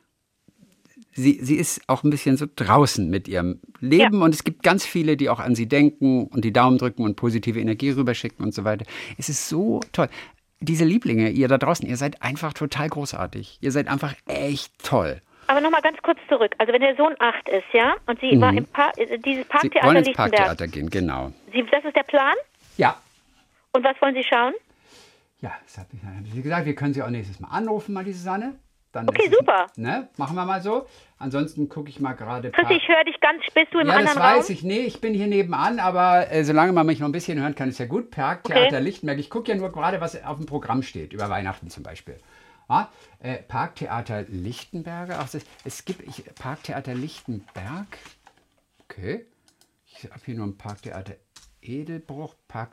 sie, sie ist auch ein bisschen so draußen mit ihrem Leben. Ja. Und es gibt ganz viele, die auch an sie denken und die Daumen drücken und positive Energie rüberschicken und so weiter. Es ist so toll. Diese Lieblinge, ihr da draußen, ihr seid einfach total großartig. Ihr seid einfach echt toll. Aber nochmal ganz kurz zurück. Also wenn der Sohn acht ist, ja, und sie mhm. war im Park, äh, dieses Parktheater Sie wollen ins Parktheater gehen, genau. Sie, das ist der Plan? Ja. Und was wollen Sie schauen? Ja, das habe ich, hab gesagt. Wir können Sie auch nächstes Mal anrufen, mal diese Susanne. Dann okay, super. Ne? Machen wir mal so. Ansonsten gucke ich mal gerade. Chris, ich höre dich ganz. Bist du im ja, anderen Raum? Ja, das weiß ich. Nee, ich bin hier nebenan, aber äh, solange man mich noch ein bisschen hören kann, ist ja gut. Parktheater okay. Lichtenberg. Ich gucke ja nur gerade, was auf dem Programm steht, über Weihnachten zum Beispiel. Ja? Äh, Parktheater Lichtenberger. Ach, es, es gibt ich, Parktheater Lichtenberg. Okay. Ich habe hier nur ein Parktheater Edelbruch. Park,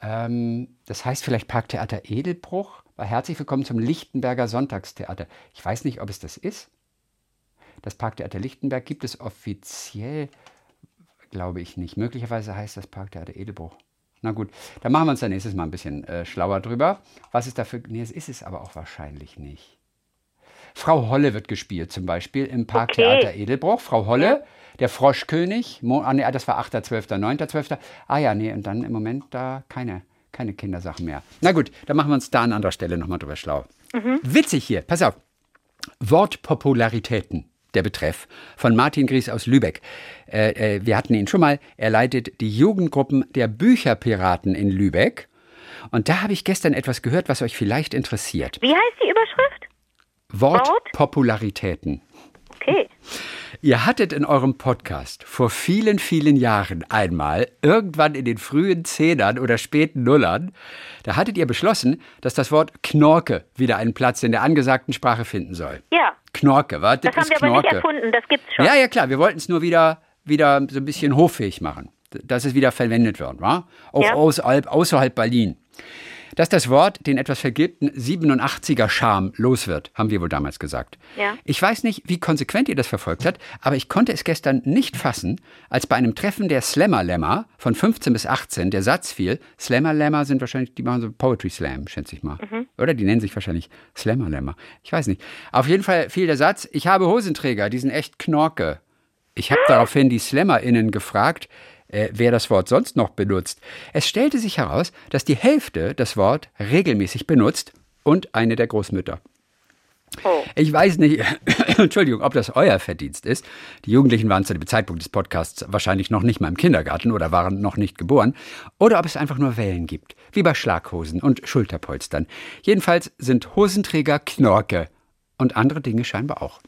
ähm, das heißt vielleicht Parktheater Edelbruch. Herzlich willkommen zum Lichtenberger Sonntagstheater. Ich weiß nicht, ob es das ist. Das Parktheater Lichtenberg gibt es offiziell, glaube ich nicht. Möglicherweise heißt das Parktheater Edelbruch. Na gut, dann machen wir uns dann nächstes Mal ein bisschen äh, schlauer drüber. Was ist dafür? Nee, es ist es aber auch wahrscheinlich nicht. Frau Holle wird gespielt, zum Beispiel im Parktheater okay. Edelbruch. Frau Holle, der Froschkönig. Mo ah, nee, das war 8.12., 9.12. Ah ja, nee, und dann im Moment da keine keine Kindersachen mehr. Na gut, dann machen wir uns da an anderer Stelle nochmal drüber schlau. Mhm. Witzig hier, pass auf. Wortpopularitäten, der Betreff, von Martin Gries aus Lübeck. Äh, äh, wir hatten ihn schon mal. Er leitet die Jugendgruppen der Bücherpiraten in Lübeck. Und da habe ich gestern etwas gehört, was euch vielleicht interessiert. Wie heißt die Überschrift? Wortpopularitäten. Okay. Ihr hattet in eurem Podcast vor vielen, vielen Jahren einmal, irgendwann in den frühen Zehnern oder späten Nullern, da hattet ihr beschlossen, dass das Wort Knorke wieder einen Platz in der angesagten Sprache finden soll. Ja. Knorke? Das, das haben wir Knorke. aber nicht erfunden, das gibt's schon. Ja, ja, klar, wir wollten es nur wieder, wieder so ein bisschen hoffähig machen, dass es wieder verwendet wird, wa? Auch ja. außerhalb, außerhalb Berlin. Dass das Wort den etwas vergilbten 87er Charme los wird, haben wir wohl damals gesagt. Ja. Ich weiß nicht, wie konsequent ihr das verfolgt habt, aber ich konnte es gestern nicht fassen, als bei einem Treffen der Slammer-Lämmer von 15 bis 18 der Satz fiel, Slammer-Lämmer sind wahrscheinlich, die machen so Poetry Slam, schätze ich mal. Mhm. Oder die nennen sich wahrscheinlich Slammer-Lämmer. Ich weiß nicht. Auf jeden Fall fiel der Satz, ich habe Hosenträger, die sind echt Knorke. Ich habe daraufhin die SlammerInnen gefragt, äh, wer das Wort sonst noch benutzt. Es stellte sich heraus, dass die Hälfte das Wort regelmäßig benutzt und eine der Großmütter. Oh. Ich weiß nicht, *coughs* Entschuldigung, ob das euer Verdienst ist. Die Jugendlichen waren zu dem Zeitpunkt des Podcasts wahrscheinlich noch nicht mal im Kindergarten oder waren noch nicht geboren. Oder ob es einfach nur Wellen gibt, wie bei Schlaghosen und Schulterpolstern. Jedenfalls sind Hosenträger Knorke und andere Dinge scheinbar auch.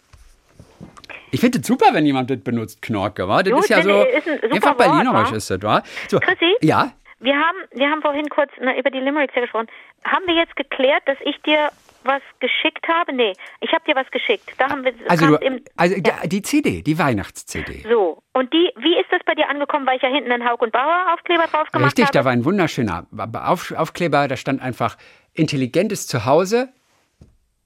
Ich finde es super, wenn jemand das benutzt, Knorke, wa? Das Gut, ist ja so, ist ein einfach Berlinerisch ist das, wa? So, Chrissy? Ja? Wir haben, wir haben vorhin kurz na, über die Limericks ja gesprochen. Haben wir jetzt geklärt, dass ich dir was geschickt habe? Nee, ich habe dir was geschickt. Da haben wir also, du, im, also ja. die CD, die Weihnachts-CD. So, und die, wie ist das bei dir angekommen, weil ich ja hinten einen Haug und Bauer Aufkleber drauf gemacht Richtig, habe? Richtig, da war ein wunderschöner Auf, Aufkleber, da stand einfach intelligentes Zuhause,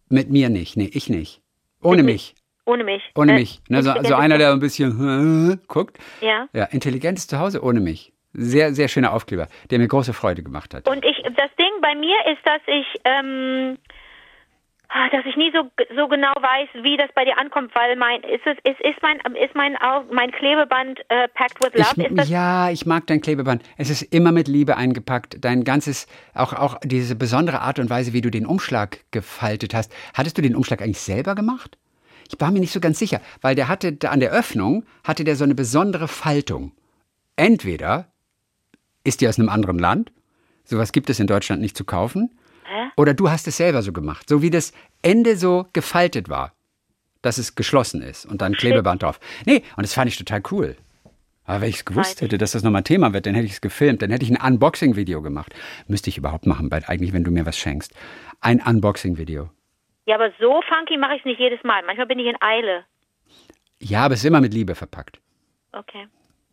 mit mir nicht, nee, ich nicht. Ohne mich. Ohne mich. Ohne äh, mich. Ne? So, so, einer, der ein bisschen guckt. Ja. Ja, intelligentes Zuhause ohne mich. Sehr, sehr schöner Aufkleber, der mir große Freude gemacht hat. Und ich, das Ding bei mir ist, dass ich, ähm, ah, dass ich nie so, so genau weiß, wie das bei dir ankommt, weil mein, ist es, ist, ist mein, ist mein, mein Klebeband äh, packed with love? Ich, ja, ich mag dein Klebeband. Es ist immer mit Liebe eingepackt. Dein ganzes, auch, auch diese besondere Art und Weise, wie du den Umschlag gefaltet hast. Hattest du den Umschlag eigentlich selber gemacht? Ich war mir nicht so ganz sicher, weil der hatte an der Öffnung hatte der so eine besondere Faltung. Entweder ist die aus einem anderen Land, sowas gibt es in Deutschland nicht zu kaufen, Hä? oder du hast es selber so gemacht, so wie das Ende so gefaltet war, dass es geschlossen ist und dann Klebeband drauf. Nee, und das fand ich total cool. Aber wenn ich es gewusst hätte, dass das nochmal Thema wird, dann hätte ich es gefilmt, dann hätte ich ein Unboxing-Video gemacht. Müsste ich überhaupt machen, weil eigentlich, wenn du mir was schenkst. Ein Unboxing-Video. Ja, aber so funky mache ich es nicht jedes Mal. Manchmal bin ich in Eile. Ja, aber es ist immer mit Liebe verpackt. Okay.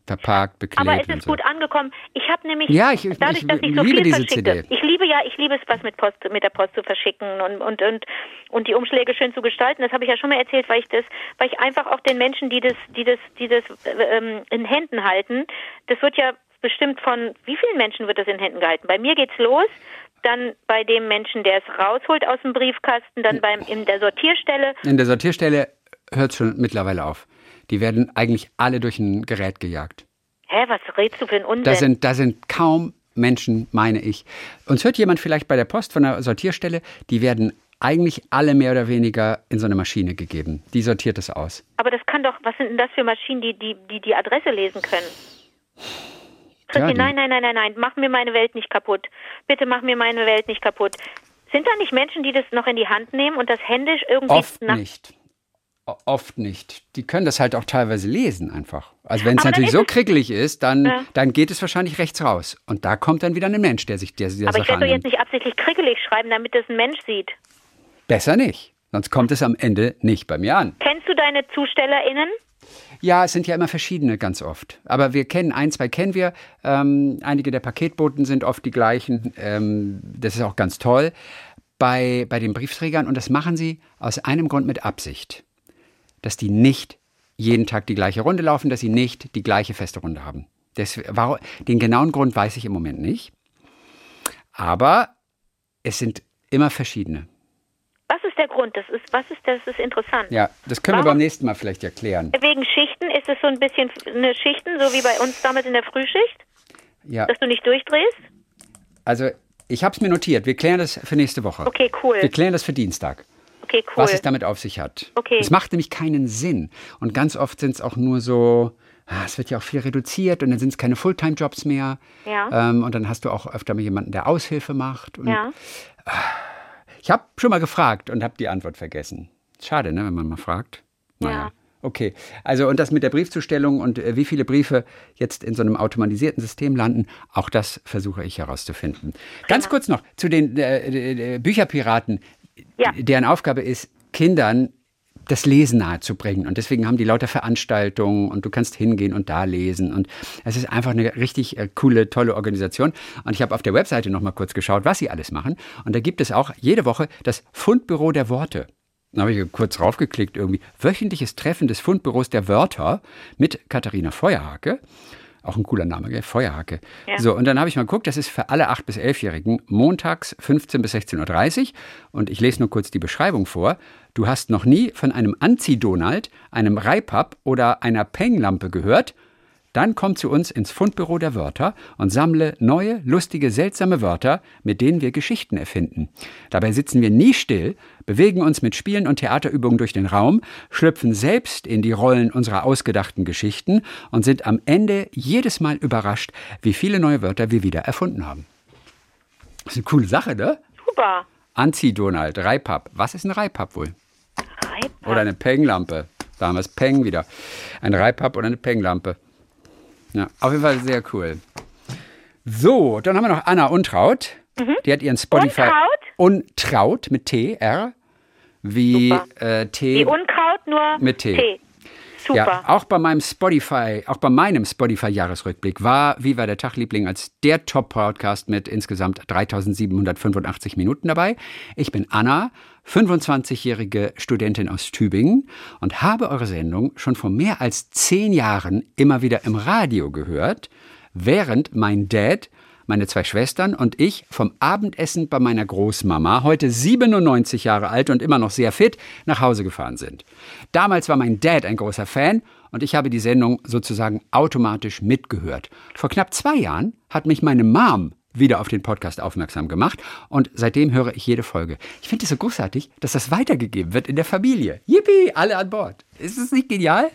Verpackt, beklebt Aber es ist so. gut angekommen. Ich habe nämlich Ja, ich- dadurch, ich dass ich so liebe viel diese verschicke. CD. Ich liebe ja, ich liebe es, was mit Post, mit der Post zu verschicken und und und und die Umschläge schön zu gestalten. Das habe ich ja schon mal erzählt, weil ich das, weil ich einfach auch den Menschen, die das, die das, die das ähm, in Händen halten, das wird ja bestimmt von wie vielen Menschen wird das in Händen gehalten? Bei mir geht's los. Dann bei dem Menschen, der es rausholt aus dem Briefkasten, dann beim in der Sortierstelle. In der Sortierstelle hört schon mittlerweile auf. Die werden eigentlich alle durch ein Gerät gejagt. Hä, was redst du für ein Unsinn? Da sind, da sind kaum Menschen, meine ich. Uns hört jemand vielleicht bei der Post von der Sortierstelle, die werden eigentlich alle mehr oder weniger in so eine Maschine gegeben. Die sortiert es aus. Aber das kann doch, was sind denn das für Maschinen, die die, die, die Adresse lesen können? Christi, nein, nein, nein, nein, nein, mach mir meine Welt nicht kaputt. Bitte mach mir meine Welt nicht kaputt. Sind da nicht Menschen, die das noch in die Hand nehmen und das händisch irgendwie Oft nicht. Oft nicht. Die können das halt auch teilweise lesen einfach. Also wenn es natürlich so krickelig ist, dann, Ja. dann geht es wahrscheinlich rechts raus. Und da kommt dann wieder ein Mensch, der sich der, der Aber ich Sache werde doch jetzt nicht absichtlich krickelig schreiben, damit das ein Mensch sieht. Besser nicht. Sonst kommt es am Ende nicht bei mir an. Kennst du deine ZustellerInnen? Ja, es sind ja immer verschiedene ganz oft. Aber wir kennen ein, zwei kennen wir. Ähm, einige der Paketboten sind oft die gleichen. Ähm, das ist auch ganz toll. Bei, bei den Briefträgern, und das machen sie aus einem Grund mit Absicht, dass die nicht jeden Tag die gleiche Runde laufen, dass sie nicht die gleiche feste Runde haben. Das, war, den genauen Grund weiß ich im Moment nicht. Aber es sind immer verschiedene. Was ist der Grund? Das ist, was ist, das ist interessant. Ja, das können wir Warum? beim nächsten Mal vielleicht erklären. Wegen Schichten ist es so ein bisschen eine Schichten, so wie bei uns damals in der Frühschicht, Ja, dass du nicht durchdrehst? also ich habe es mir notiert. Wir klären das für nächste Woche. Okay, cool. Wir klären das für Dienstag. Okay, cool. was es damit auf sich hat. Okay. Es macht nämlich keinen Sinn. Und ganz oft sind es auch nur so, ah, es wird ja auch viel reduziert und dann sind es keine Fulltime-Jobs mehr. Ja. Ähm, und dann hast du auch öfter mal jemanden, der Aushilfe macht. Und ja. Ich habe schon mal gefragt und habe die Antwort vergessen. Schade, ne, wenn man mal fragt. Ja. Okay, also und das mit der Briefzustellung und äh, wie viele Briefe jetzt in so einem automatisierten System landen, auch das versuche ich herauszufinden. Ganz kurz noch zu den äh, Bücherpiraten, Ja. deren Aufgabe ist, Kindern das Lesen nahezubringen. Und deswegen haben die lauter Veranstaltungen und du kannst hingehen und da lesen. Und es ist einfach eine richtig äh, coole, tolle Organisation. Und ich habe auf der Webseite noch mal kurz geschaut, was sie alles machen. Und da gibt es auch jede Woche das Fundbüro der Worte. Da habe ich kurz raufgeklickt irgendwie. Wöchentliches Treffen des Fundbüros der Wörter mit Katharina Feuerhake. Auch ein cooler Name, gell? Feuerhake. Ja. So, und dann habe ich mal geguckt, das ist für alle 8- bis 11-Jährigen montags 15 bis 16.30 Uhr. Und ich lese nur kurz die Beschreibung vor. Du hast noch nie von einem Anzieh-Donald, einem Reipap oder einer Penglampe gehört? Dann komm zu uns ins Fundbüro der Wörter und sammle neue, lustige, seltsame Wörter, mit denen wir Geschichten erfinden. Dabei sitzen wir nie still, bewegen uns mit Spielen und Theaterübungen durch den Raum, schlüpfen selbst in die Rollen unserer ausgedachten Geschichten und sind am Ende jedes Mal überrascht, wie viele neue Wörter wir wieder erfunden haben. Das ist eine coole Sache, ne? Super. Anzieh-Donald, Reipap. Was ist ein Reipap wohl? Reib. Oder eine Penglampe. Da haben wir es Peng wieder. Ein Reipap oder eine Penglampe. Ja, auf jeden Fall sehr cool. So, dann haben wir noch Anna Untraut. Die hat ihren Spotify. Untraut? Untraut mit T, R. Wie äh, T. Die Unkraut nur Mit T. Super. Ja, auch bei meinem Spotify, auch bei meinem Spotify-Jahresrückblick war Viva der Tagliebling als der Top-Podcast mit insgesamt 3785 Minuten dabei. Ich bin Anna, 25-jährige Studentin aus Tübingen und habe eure Sendung schon vor mehr als zehn Jahren immer wieder im Radio gehört, während mein Dad meine zwei Schwestern und ich vom Abendessen bei meiner Großmama, heute 97 Jahre alt und immer noch sehr fit, nach Hause gefahren sind. Damals war mein Dad ein großer Fan und ich habe die Sendung sozusagen automatisch mitgehört. Vor knapp zwei Jahren hat mich meine Mom wieder auf den Podcast aufmerksam gemacht und seitdem höre ich jede Folge. Ich finde es so großartig, dass das weitergegeben wird in der Familie. Yippie, alle an Bord. Ist es nicht genial?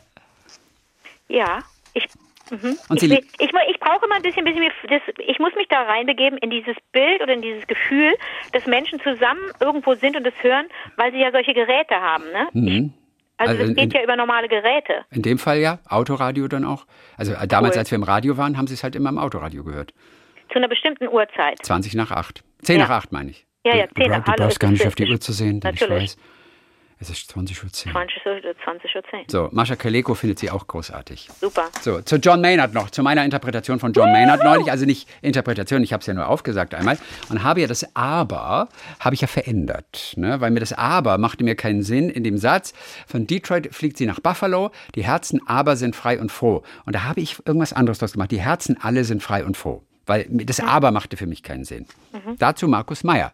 Ja, ich. Mhm. Und ich, Sie ich, mu- ich brauche immer ein bisschen, bisschen das, ich muss mich da reinbegeben in dieses Bild oder in dieses Gefühl, dass Menschen zusammen irgendwo sind und es hören, weil sie ja solche Geräte haben. Ne? Mhm. Also, Also das in- geht ja über normale Geräte. In dem Fall ja, Autoradio dann auch. Also äh, damals, Cool. als wir im Radio waren, haben sie es halt immer im Autoradio gehört. Zu einer bestimmten Uhrzeit. 20 nach 8. 10 Ja. nach 8 meine ich. Ja, ja, Du- 10 du, nach Du Hallo, brauchst gar nicht auf die. Uhr zu sehen, denn ich Natürlich. weiß. Es ist 20 Uhr 10. 20 Uhr, 20 Uhr 10. So, Mascha Kaleko findet sie auch großartig. Super. So, zu John Maynard noch, zu meiner Interpretation von John Maynard neulich, also nicht Interpretation, ich habe es ja nur aufgesagt einmal und habe ja das Aber, habe ich ja verändert, ne? weil mir das Aber machte mir keinen Sinn in dem Satz, von Detroit fliegt sie nach Buffalo, die Herzen aber sind frei und froh. Und da habe ich irgendwas anderes draus gemacht, die Herzen alle sind frei und froh, weil das Aber machte für mich keinen Sinn. Dazu Markus Meyer.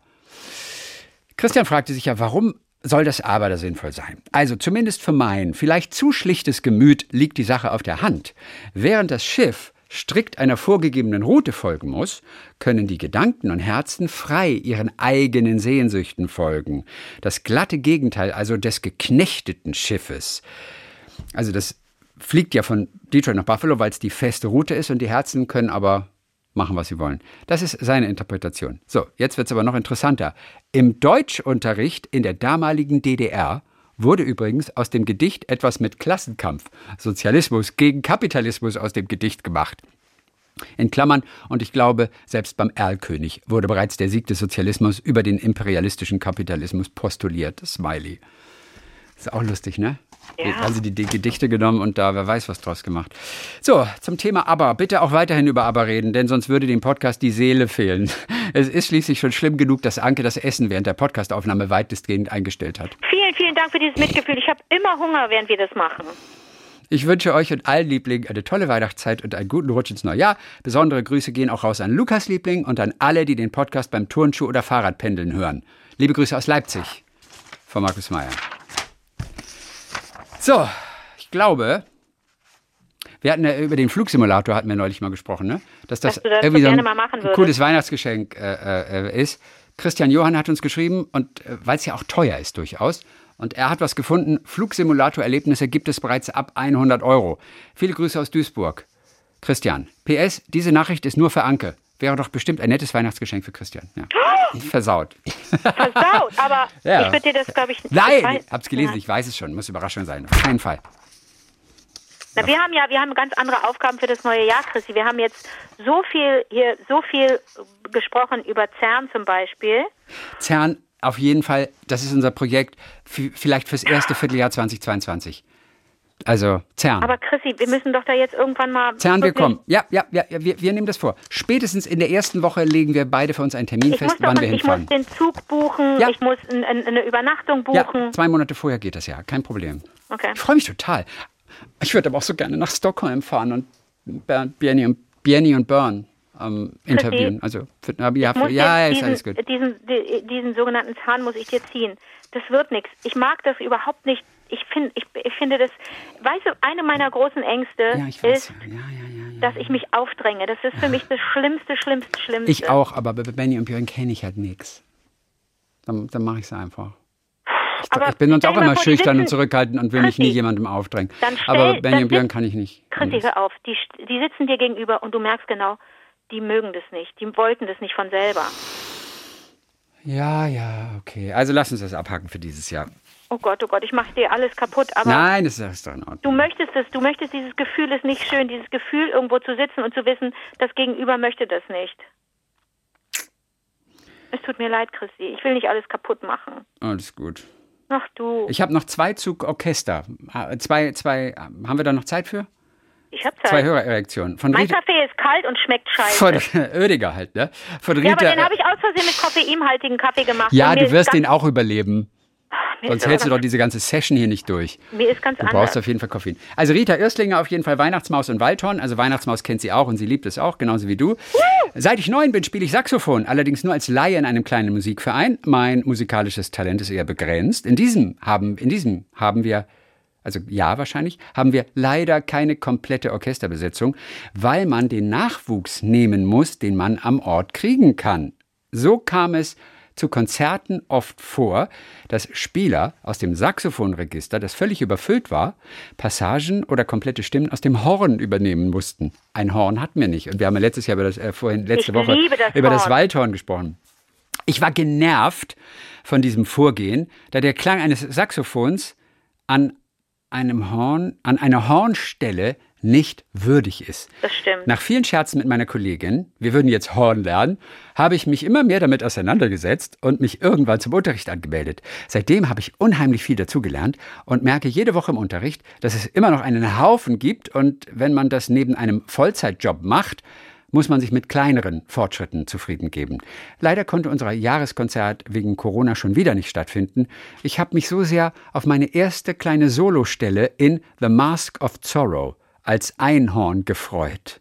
Christian fragte sich ja, warum soll das aber da sinnvoll sein? Also zumindest für mein, vielleicht zu schlichtes Gemüt liegt die Sache auf der Hand. Während das Schiff strikt einer vorgegebenen Route folgen muss, können die Gedanken und Herzen frei ihren eigenen Sehnsüchten folgen. Das glatte Gegenteil also des geknechteten Schiffes. Also das fliegt ja von Detroit nach Buffalo, weil es die feste Route ist und die Herzen können aber machen, was sie wollen. Das ist seine Interpretation. So, jetzt wird es aber noch interessanter. Im Deutschunterricht in der damaligen DDR wurde übrigens aus dem Gedicht etwas mit Klassenkampf, Sozialismus gegen Kapitalismus aus dem Gedicht gemacht. In Klammern, und ich glaube, selbst beim Erlkönig wurde bereits der Sieg des Sozialismus über den imperialistischen Kapitalismus postuliert. Smiley. Ist auch lustig, ne? Ja. Also die, die Gedichte genommen und da wer weiß was draus gemacht. So, zum Thema Aber. Bitte auch weiterhin über Aber reden, denn sonst würde dem Podcast die Seele fehlen. *laughs* Es ist schließlich schon schlimm genug, dass Anke das Essen während der Podcastaufnahme weitestgehend eingestellt hat. Vielen, vielen Dank für dieses Mitgefühl. Ich habe immer Hunger, während wir das machen. Ich wünsche euch und allen Lieblingen eine tolle Weihnachtszeit und einen guten Rutsch ins neue Jahr. Besondere Grüße gehen auch raus an Lukas Liebling und an alle, die den Podcast beim Turnschuh oder Fahrradpendeln hören. Liebe Grüße aus Leipzig von Markus Meyer. So, ich glaube, wir hatten ja über den Flugsimulator hatten wir neulich mal gesprochen, ne? Dass das, Dass das irgendwie so ein cooles Weihnachtsgeschenk äh, äh, ist. Christian Johann hat uns geschrieben und äh, weil es ja auch teuer ist durchaus. Und er hat was gefunden. Flugsimulator-Erlebnisse gibt es bereits ab 100 Euro. Viele Grüße aus Duisburg. Christian. PS, diese Nachricht ist nur für Anke. Wäre doch bestimmt ein nettes Weihnachtsgeschenk für Christian. Ja. *gasps* Versaut. Versaut, aber *laughs* Ja. ich würde dir das, glaube ich, Nein, ich weiß- hab's gelesen, Ja. ich weiß es schon. Muss Überraschung sein. Auf keinen Fall. Na, wir haben ja, wir haben ganz andere Aufgaben für das neue Jahr, Chrissy. Wir haben jetzt so viel hier, so viel gesprochen über CERN zum Beispiel. CERN, auf jeden Fall, das ist unser Projekt, vielleicht fürs erste Vierteljahr 2022. Also CERN. Aber Chrissy, wir müssen doch da jetzt irgendwann mal. CERN, wir kommen. Ja, ja, ja, ja wir, wir nehmen das vor. Spätestens in der ersten Woche legen wir beide für uns einen Termin Ich fest, wann wir ich hinfahren. muss den Zug buchen, Ja. ich muss ein, ein, eine Übernachtung Ja, buchen. zwei Monate vorher geht das ja, kein Problem. Okay. Ich freue mich total. Ich würde aber auch so gerne nach Stockholm fahren und Bjerni und, Bjerni und Byrne ähm, interviewen. Also, für, ja, Ich für, ja, ja, ist alles diesen, gut. diesen, di- diesen sogenannten Zahn muss ich dir ziehen. Das wird nichts. Ich mag das überhaupt nicht. Ich, find, ich, ich finde das, weißt du, eine meiner großen Ängste Ja, ich weiß. ist, Ja, ja, dass ich mich aufdränge. Das ist für mich das Schlimmste, Schlimmste, Schlimmste. Ich auch, aber bei Benny und Björn kenne ich halt nichts. Dann, dann mache ich es einfach. Ich, Aber ich bin stell auch immer vor, schüchtern und zurückhaltend und will mich nie jemandem aufdrängen. stell- aber Benny und Björn kann ich nicht. Chrissy, hör auf. Die, die sitzen dir gegenüber und du merkst genau, die mögen das nicht. Die wollten das nicht von selber. Ja, ja, okay. Also lass uns das abhaken für dieses Jahr. Oh Gott, oh Gott, ich mache dir alles kaputt. Aber Nein, das ist, doch in Ordnung. du möchtest es. Du möchtest dieses Gefühl ist nicht schön. Dieses Gefühl, irgendwo zu sitzen und zu wissen, das Gegenüber möchte das nicht. Es tut mir leid, Chrissy. Ich will nicht alles kaputt machen. Alles gut. Ach du. Ich habe noch zwei Zug Orchester. Ah, Zwei, zwei, haben wir da noch Zeit für? Ich hab Zwei Zeit. Hörererektionen. Von Mein Rita, Kaffee ist kalt und schmeckt von scheiße. *laughs* Oediger halt, ne? Von Rita. Ja, aber den habe ich aus Versehen mit koffeinhaltigen Kaffee gemacht. ja, du wirst den auch überleben. mir Sonst hältst du doch diese ganze Session hier nicht durch. Mir ist ganz Du anders. brauchst auf jeden Fall Koffein. Also Rita Irstlinger auf jeden Fall Weihnachtsmaus und Waldhorn. Also Weihnachtsmaus kennt sie auch und sie liebt es auch, genauso wie du. Seit ich neun bin, spiele ich Saxophon, allerdings nur als Laie in einem kleinen Musikverein. Mein musikalisches Talent ist eher begrenzt. In diesem haben, in diesem haben wir, also ja wahrscheinlich, haben wir leider keine komplette Orchesterbesetzung, weil man den Nachwuchs nehmen muss, den man am Ort kriegen kann. So kam es zu Konzerten oft vor, dass Spieler aus dem Saxophonregister, das völlig überfüllt war, Passagen oder komplette Stimmen aus dem Horn übernehmen mussten. Ein Horn hatten wir nicht. Und wir haben ja letztes Jahr über das, äh, vorhin, letzte Ich Woche das über das Horn. Waldhorn gesprochen. Ich war genervt von diesem Vorgehen, da der Klang eines Saxophons an einem Horn, an einer Hornstelle nicht würdig ist. Das stimmt. Nach vielen Scherzen mit meiner Kollegin, wir würden jetzt Horn lernen, habe ich mich immer mehr damit auseinandergesetzt und mich irgendwann zum Unterricht angemeldet. Seitdem habe ich unheimlich viel dazugelernt und merke jede Woche im Unterricht, dass es immer noch einen Haufen gibt und wenn man das neben einem Vollzeitjob macht, muss man sich mit kleineren Fortschritten zufrieden geben. Leider konnte unser Jahreskonzert wegen Corona schon wieder nicht stattfinden. Ich habe mich so sehr auf meine erste kleine Solostelle in The Mask of Sorrow als Einhorn gefreut.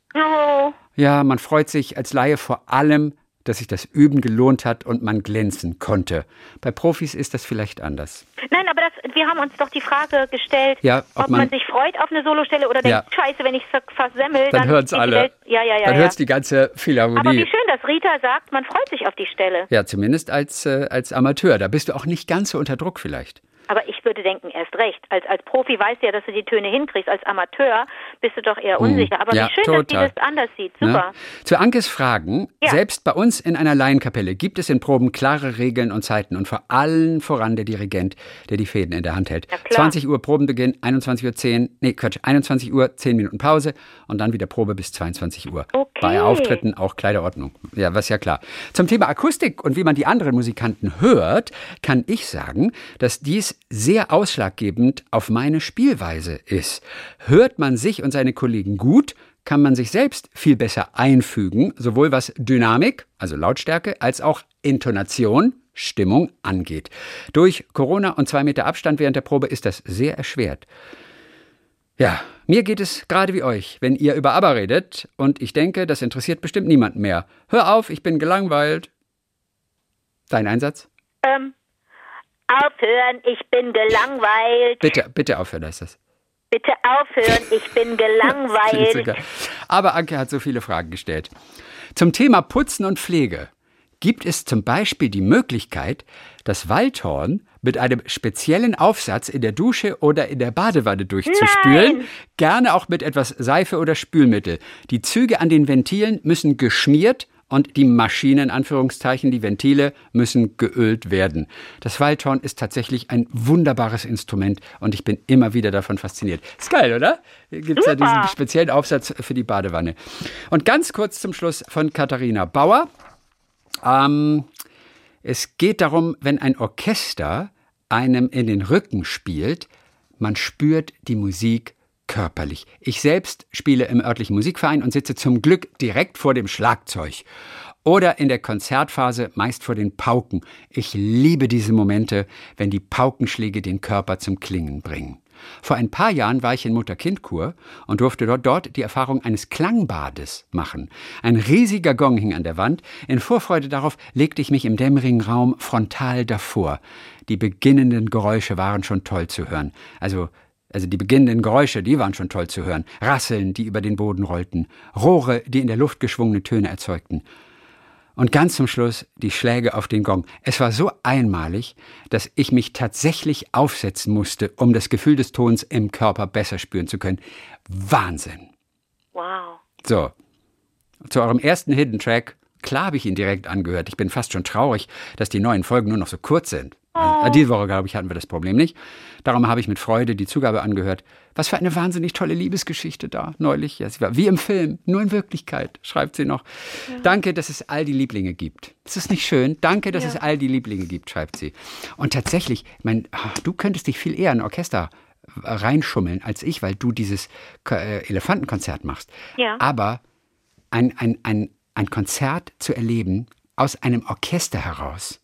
Ja, man freut sich als Laie vor allem, dass sich das Üben gelohnt hat und man glänzen konnte. Bei Profis ist das vielleicht anders. Nein, aber das, wir haben uns doch die Frage gestellt, Ja, ob ob, man, man- sich freut auf eine Solostelle oder Ja. denkt, scheiße, wenn ich es versemmel, Dann dann geht die alle. Welt- Ja, ja, ja. Dann ja. hört's die ganze aber wie Philharmonie. schön, dass Rita sagt, man freut sich auf die Stelle. Ja, zumindest als, äh, als Amateur. Da bist du auch nicht ganz so unter Druck vielleicht. Aber ich würde denken, erst recht. Als, als Profi weißt du ja, dass du die Töne hinkriegst. Als Amateur bist du doch eher unsicher. Aber Hm. Ja, wie schön, dass total. die das anders sieht. Super. Ne? Zu Ankes Fragen, Ja. selbst bei uns in einer Laienkapelle gibt es in Proben klare Regeln und Zeiten und vor allen voran der Dirigent, der die Fäden in der Hand hält. Ja, klar. 20 Uhr Probenbeginn, 21 Uhr 10, nee Quatsch, 21 Uhr 10 Minuten Pause und dann wieder Probe bis 22 Uhr. Okay. Bei Auftritten auch Kleiderordnung. Ja, was ja klar. Zum Thema Akustik und wie man die anderen Musikanten hört, kann ich sagen, dass dies sehr ausschlaggebend auf meine Spielweise ist. Hört man sich und seine Kollegen gut, kann man sich selbst viel besser einfügen, sowohl was Dynamik, also Lautstärke, als auch Intonation, Stimmung angeht. Durch Corona und zwei Meter Abstand während der Probe ist das sehr erschwert. Ja, mir geht es gerade wie euch, wenn ihr über ABBA redet und ich denke, das interessiert bestimmt niemanden mehr. Hör auf, ich bin gelangweilt. Dein Einsatz? Ähm, aufhören, ich bin gelangweilt. Bitte, bitte aufhören, heißt das. Bitte aufhören, ich bin gelangweilt. *laughs* Aber Anke hat so viele Fragen gestellt. Zum Thema Putzen und Pflege gibt es zum Beispiel die Möglichkeit, das Waldhorn mit einem speziellen Aufsatz in der Dusche oder in der Badewanne durchzuspülen, Nein! gerne auch mit etwas Seife oder Spülmittel. Die Züge an den Ventilen müssen geschmiert und die Maschinen, Anführungszeichen, die Ventile müssen geölt werden. Das Waldhorn ist tatsächlich ein wunderbares Instrument und ich bin immer wieder davon fasziniert. Ist geil, oder? Hier gibt's ja diesen speziellen Aufsatz für die Badewanne. Und ganz kurz zum Schluss von Katharina Bauer. Ähm, es geht darum, wenn ein Orchester einem in den Rücken spielt, man spürt die Musik körperlich. Ich selbst spiele im örtlichen Musikverein und sitze zum Glück direkt vor dem Schlagzeug. Oder in der Konzertphase meist vor den Pauken. Ich liebe diese Momente, wenn die Paukenschläge den Körper zum Klingen bringen. Vor ein paar Jahren war ich in Mutter-Kind-Kur und durfte dort, dort die Erfahrung eines Klangbades machen. Ein riesiger Gong hing an der Wand. In Vorfreude darauf legte ich mich im dämmerigen Raum frontal davor. Die beginnenden Geräusche waren schon toll zu hören. Also also die beginnenden Geräusche, die waren schon toll zu hören. Rasseln, die über den Boden rollten. Rohre, die in der Luft geschwungene Töne erzeugten. Und ganz zum Schluss die Schläge auf den Gong. Es war so einmalig, dass ich mich tatsächlich aufsetzen musste, um das Gefühl des Tons im Körper besser spüren zu können. Wahnsinn. Wow. So, zu eurem ersten Hidden Track. Klar habe ich ihn direkt angehört. Ich bin fast schon traurig, dass die neuen Folgen nur noch so kurz sind. Also, diese Woche, glaube ich, hatten wir das Problem nicht. Darum habe ich mit Freude die Zugabe angehört. Was für eine wahnsinnig tolle Liebesgeschichte da neulich. Ja, sie war wie im Film, nur in Wirklichkeit, schreibt sie noch. Danke, dass es all die Lieblinge gibt. Ist das nicht schön? Danke, dass es all die Lieblinge gibt, schreibt sie. Und tatsächlich, mein, ah, du könntest dich viel eher in ein Orchester reinschummeln als ich, weil du dieses äh, Elefantenkonzert machst. Ja. Aber ein, ein, ein, ein Konzert zu erleben aus einem Orchester heraus,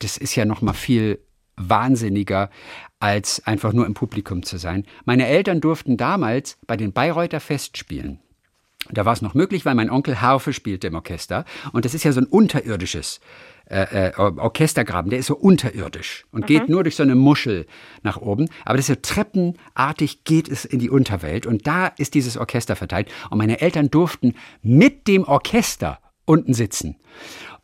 das ist ja noch mal viel wahnsinniger, als einfach nur im Publikum zu sein. Meine Eltern durften damals bei den Bayreuther Festspielen. Da war es noch möglich, weil mein Onkel Harfe spielte im Orchester. Und das ist ja so ein unterirdisches äh, äh, Orchestergraben. Der ist so unterirdisch und geht nur durch so eine Muschel nach oben. Aber das ist so treppenartig geht es in die Unterwelt. Und da ist dieses Orchester verteilt. Und meine Eltern durften mit dem Orchester unten sitzen.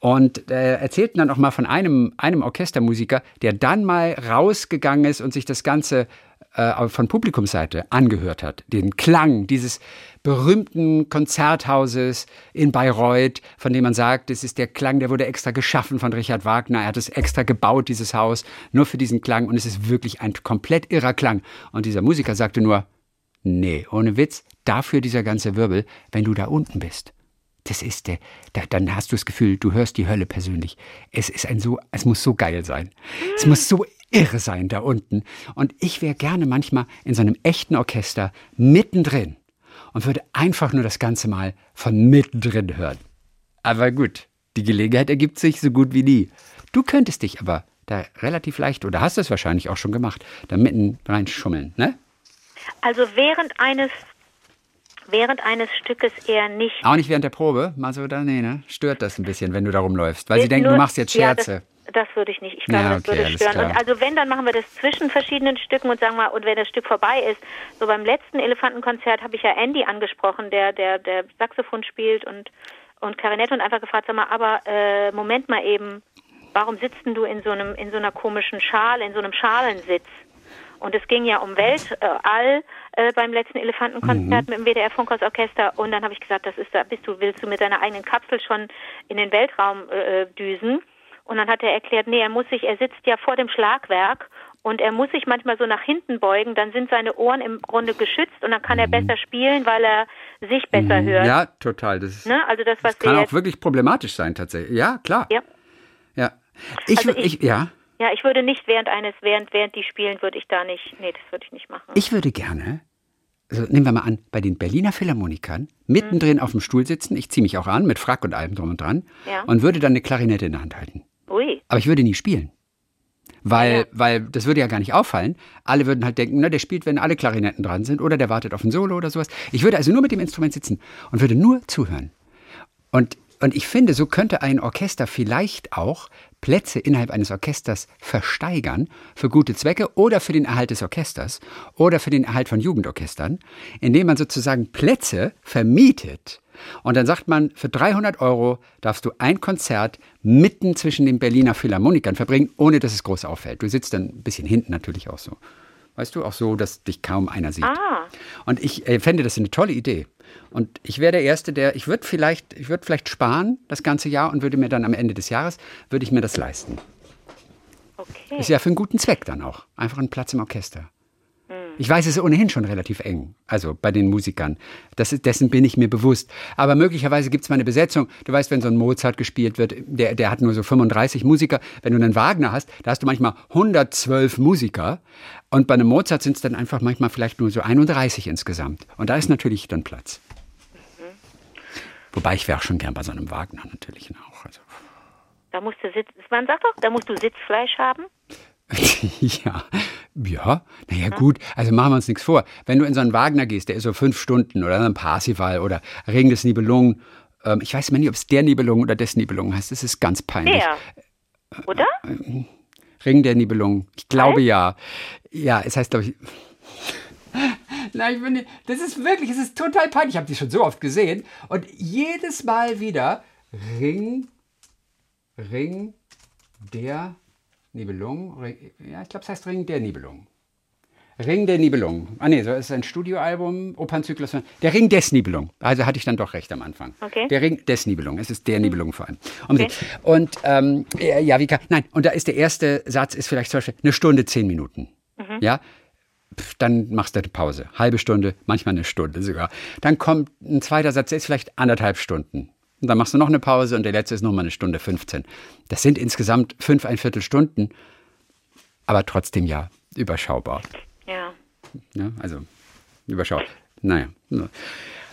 Und äh, erzählten dann auch mal von einem, einem Orchestermusiker, der dann mal rausgegangen ist und sich das Ganze äh, von Publikumsseite angehört hat, den Klang dieses berühmten Konzerthauses in Bayreuth, von dem man sagt, es ist der Klang, der wurde extra geschaffen von Richard Wagner. Er hat es extra gebaut, dieses Haus, nur für diesen Klang. Und es ist wirklich ein komplett irrer Klang. Und dieser Musiker sagte nur, nee, ohne Witz, dafür dieser ganze Wirbel, wenn du da unten bist. Das ist der, da, dann hast du das Gefühl, du hörst die Hölle persönlich. Es ist ein so, es muss so geil sein. Es muss so irre sein da unten. Und ich wäre gerne manchmal in so einem echten Orchester mittendrin und würde einfach nur das Ganze mal von mittendrin hören. Aber gut, die Gelegenheit ergibt sich so gut wie nie. Du könntest dich aber da relativ leicht, oder hast es wahrscheinlich auch schon gemacht, da mitten rein schummeln, ne? Also während eines während eines Stückes eher nicht. Auch nicht während der Probe, mal so da, nee, ne? Stört das ein bisschen, wenn du da rumläufst, weil sie denken, du machst jetzt Scherze. Ja, das, das würde ich nicht. Ich glaube, Ja, das okay, würde alles stören. Und also wenn, dann machen wir das zwischen verschiedenen Stücken und sagen mal, und wenn das Stück vorbei ist, so beim letzten Elefantenkonzert habe ich ja Andy angesprochen, der der der Saxophon spielt und und Klarinette und einfach gefragt, sag mal, aber äh, Moment mal eben, warum sitzt denn du in so einem in so einer komischen Schale, in so einem Schalensitz? Und es ging ja um Weltall äh, beim letzten Elefantenkonzert mit dem WDR Funkhausorchester. Und dann habe ich gesagt, das ist da, bist du, willst du mit deiner eigenen Kapsel schon in den Weltraum äh, düsen? Und dann hat er erklärt, nee, er muss sich, er sitzt ja vor dem Schlagwerk und er muss sich manchmal so nach hinten beugen, dann sind seine Ohren im Grunde geschützt und dann kann er besser spielen, weil er sich besser hört. Ja, total. Das, ist, Ne? Also das, was das kann auch wirklich problematisch sein, tatsächlich. Ja, klar. ja. Ja. Ich, Also ich- ich, ja. Ja, ich würde nicht während eines, während, während die spielen, würde ich da nicht, nee, das würde ich nicht machen. Ich würde gerne, also nehmen wir mal an, bei den Berliner Philharmonikern mittendrin auf dem Stuhl sitzen, ich ziehe mich auch an, mit Frack und allem drum und dran, Ja. und würde dann eine Klarinette in der Hand halten. Ui. Aber ich würde nie spielen. Weil, Ja. weil das würde ja gar nicht auffallen. Alle würden halt denken, na, der spielt, wenn alle Klarinetten dran sind, oder der wartet auf ein Solo oder sowas. Ich würde also nur mit dem Instrument sitzen und würde nur zuhören. Und, und ich finde, so könnte ein Orchester vielleicht auch Plätze innerhalb eines Orchesters versteigern für gute Zwecke oder für den Erhalt des Orchesters oder für den Erhalt von Jugendorchestern, indem man sozusagen Plätze vermietet. Und dann sagt man, für 300 Euro darfst du ein Konzert mitten zwischen den Berliner Philharmonikern verbringen, ohne dass es groß auffällt. Du sitzt dann ein bisschen hinten natürlich auch so. Weißt du, auch so, dass dich kaum einer sieht. Ah. Und ich äh, fände das eine tolle Idee. Und ich wäre der Erste, der, ich würde vielleicht, ich würde vielleicht sparen das ganze Jahr und würde mir dann am Ende des Jahres, würde ich mir das leisten. Okay. Ist ja für einen guten Zweck dann auch. Einfach ein Platz im Orchester. Ich weiß, es ist ohnehin schon relativ eng, also bei den Musikern. Das dessen bin ich mir bewusst. Aber möglicherweise gibt es mal eine Besetzung. Du weißt, wenn so ein Mozart gespielt wird, der, der hat nur so 35 Musiker. Wenn du einen Wagner hast, da hast du manchmal 112 Musiker. Und bei einem Mozart sind es dann einfach manchmal vielleicht nur so 31 insgesamt. Und da ist natürlich dann Platz. Wobei ich wäre auch schon gern bei so einem Wagner natürlich auch. Also. Da musst du Sitz, man sagt doch, da musst du Sitzfleisch haben. *laughs* ja, ja, naja gut, also machen wir uns nichts vor. Wenn du in so einen Wagner gehst, der ist so fünf Stunden oder ein Parsifal oder Ring des Nibelungen, ähm, ich weiß mal nicht, ob es der Nibelungen oder des Nibelungen heißt, das ist ganz peinlich. Der. Oder? Ring der Nibelungen, ich glaube ja. Ja, es heißt glaube ich... *laughs* Nein, ich bin nicht, das ist wirklich, es ist total peinlich. Ich habe die schon so oft gesehen und jedes Mal wieder Ring, Ring der Nibelungen. Ring- Ja, ich glaube, es heißt Ring der Nibelungen. Ring der Nibelungen. Ah nee, so ist ein Studioalbum, Opernzyklus. Der Ring des Nibelungen. Also hatte ich dann doch recht am Anfang. Okay. Der Ring des Nibelungen. Es ist der Nibelungen vor allem. Um sie- Und ähm, äh, ja, wie kann, nein, und da ist der erste Satz ist vielleicht zum Beispiel eine Stunde, zehn Minuten. Ja, Pff, dann machst du eine Pause. Halbe Stunde, manchmal eine Stunde sogar. Dann kommt ein zweiter Satz, der ist vielleicht anderthalb Stunden. Und dann machst du noch eine Pause und der letzte ist nochmal eine Stunde 15. Das sind insgesamt fünf, ein Viertel Stunden, aber trotzdem ja überschaubar. Ja. Ja, also überschaubar. Naja.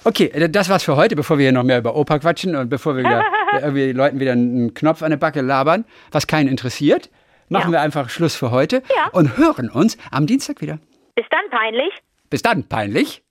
Okay, äh, das war's für heute, bevor wir hier noch mehr über Oper quatschen und bevor wir wieder *laughs* irgendwie Leuten wieder einen Knopf an der Backe labern, was keinen interessiert, machen Ja. wir einfach Schluss für heute Ja. und hören uns am Dienstag wieder. Bis dann peinlich. Bis dann, peinlich.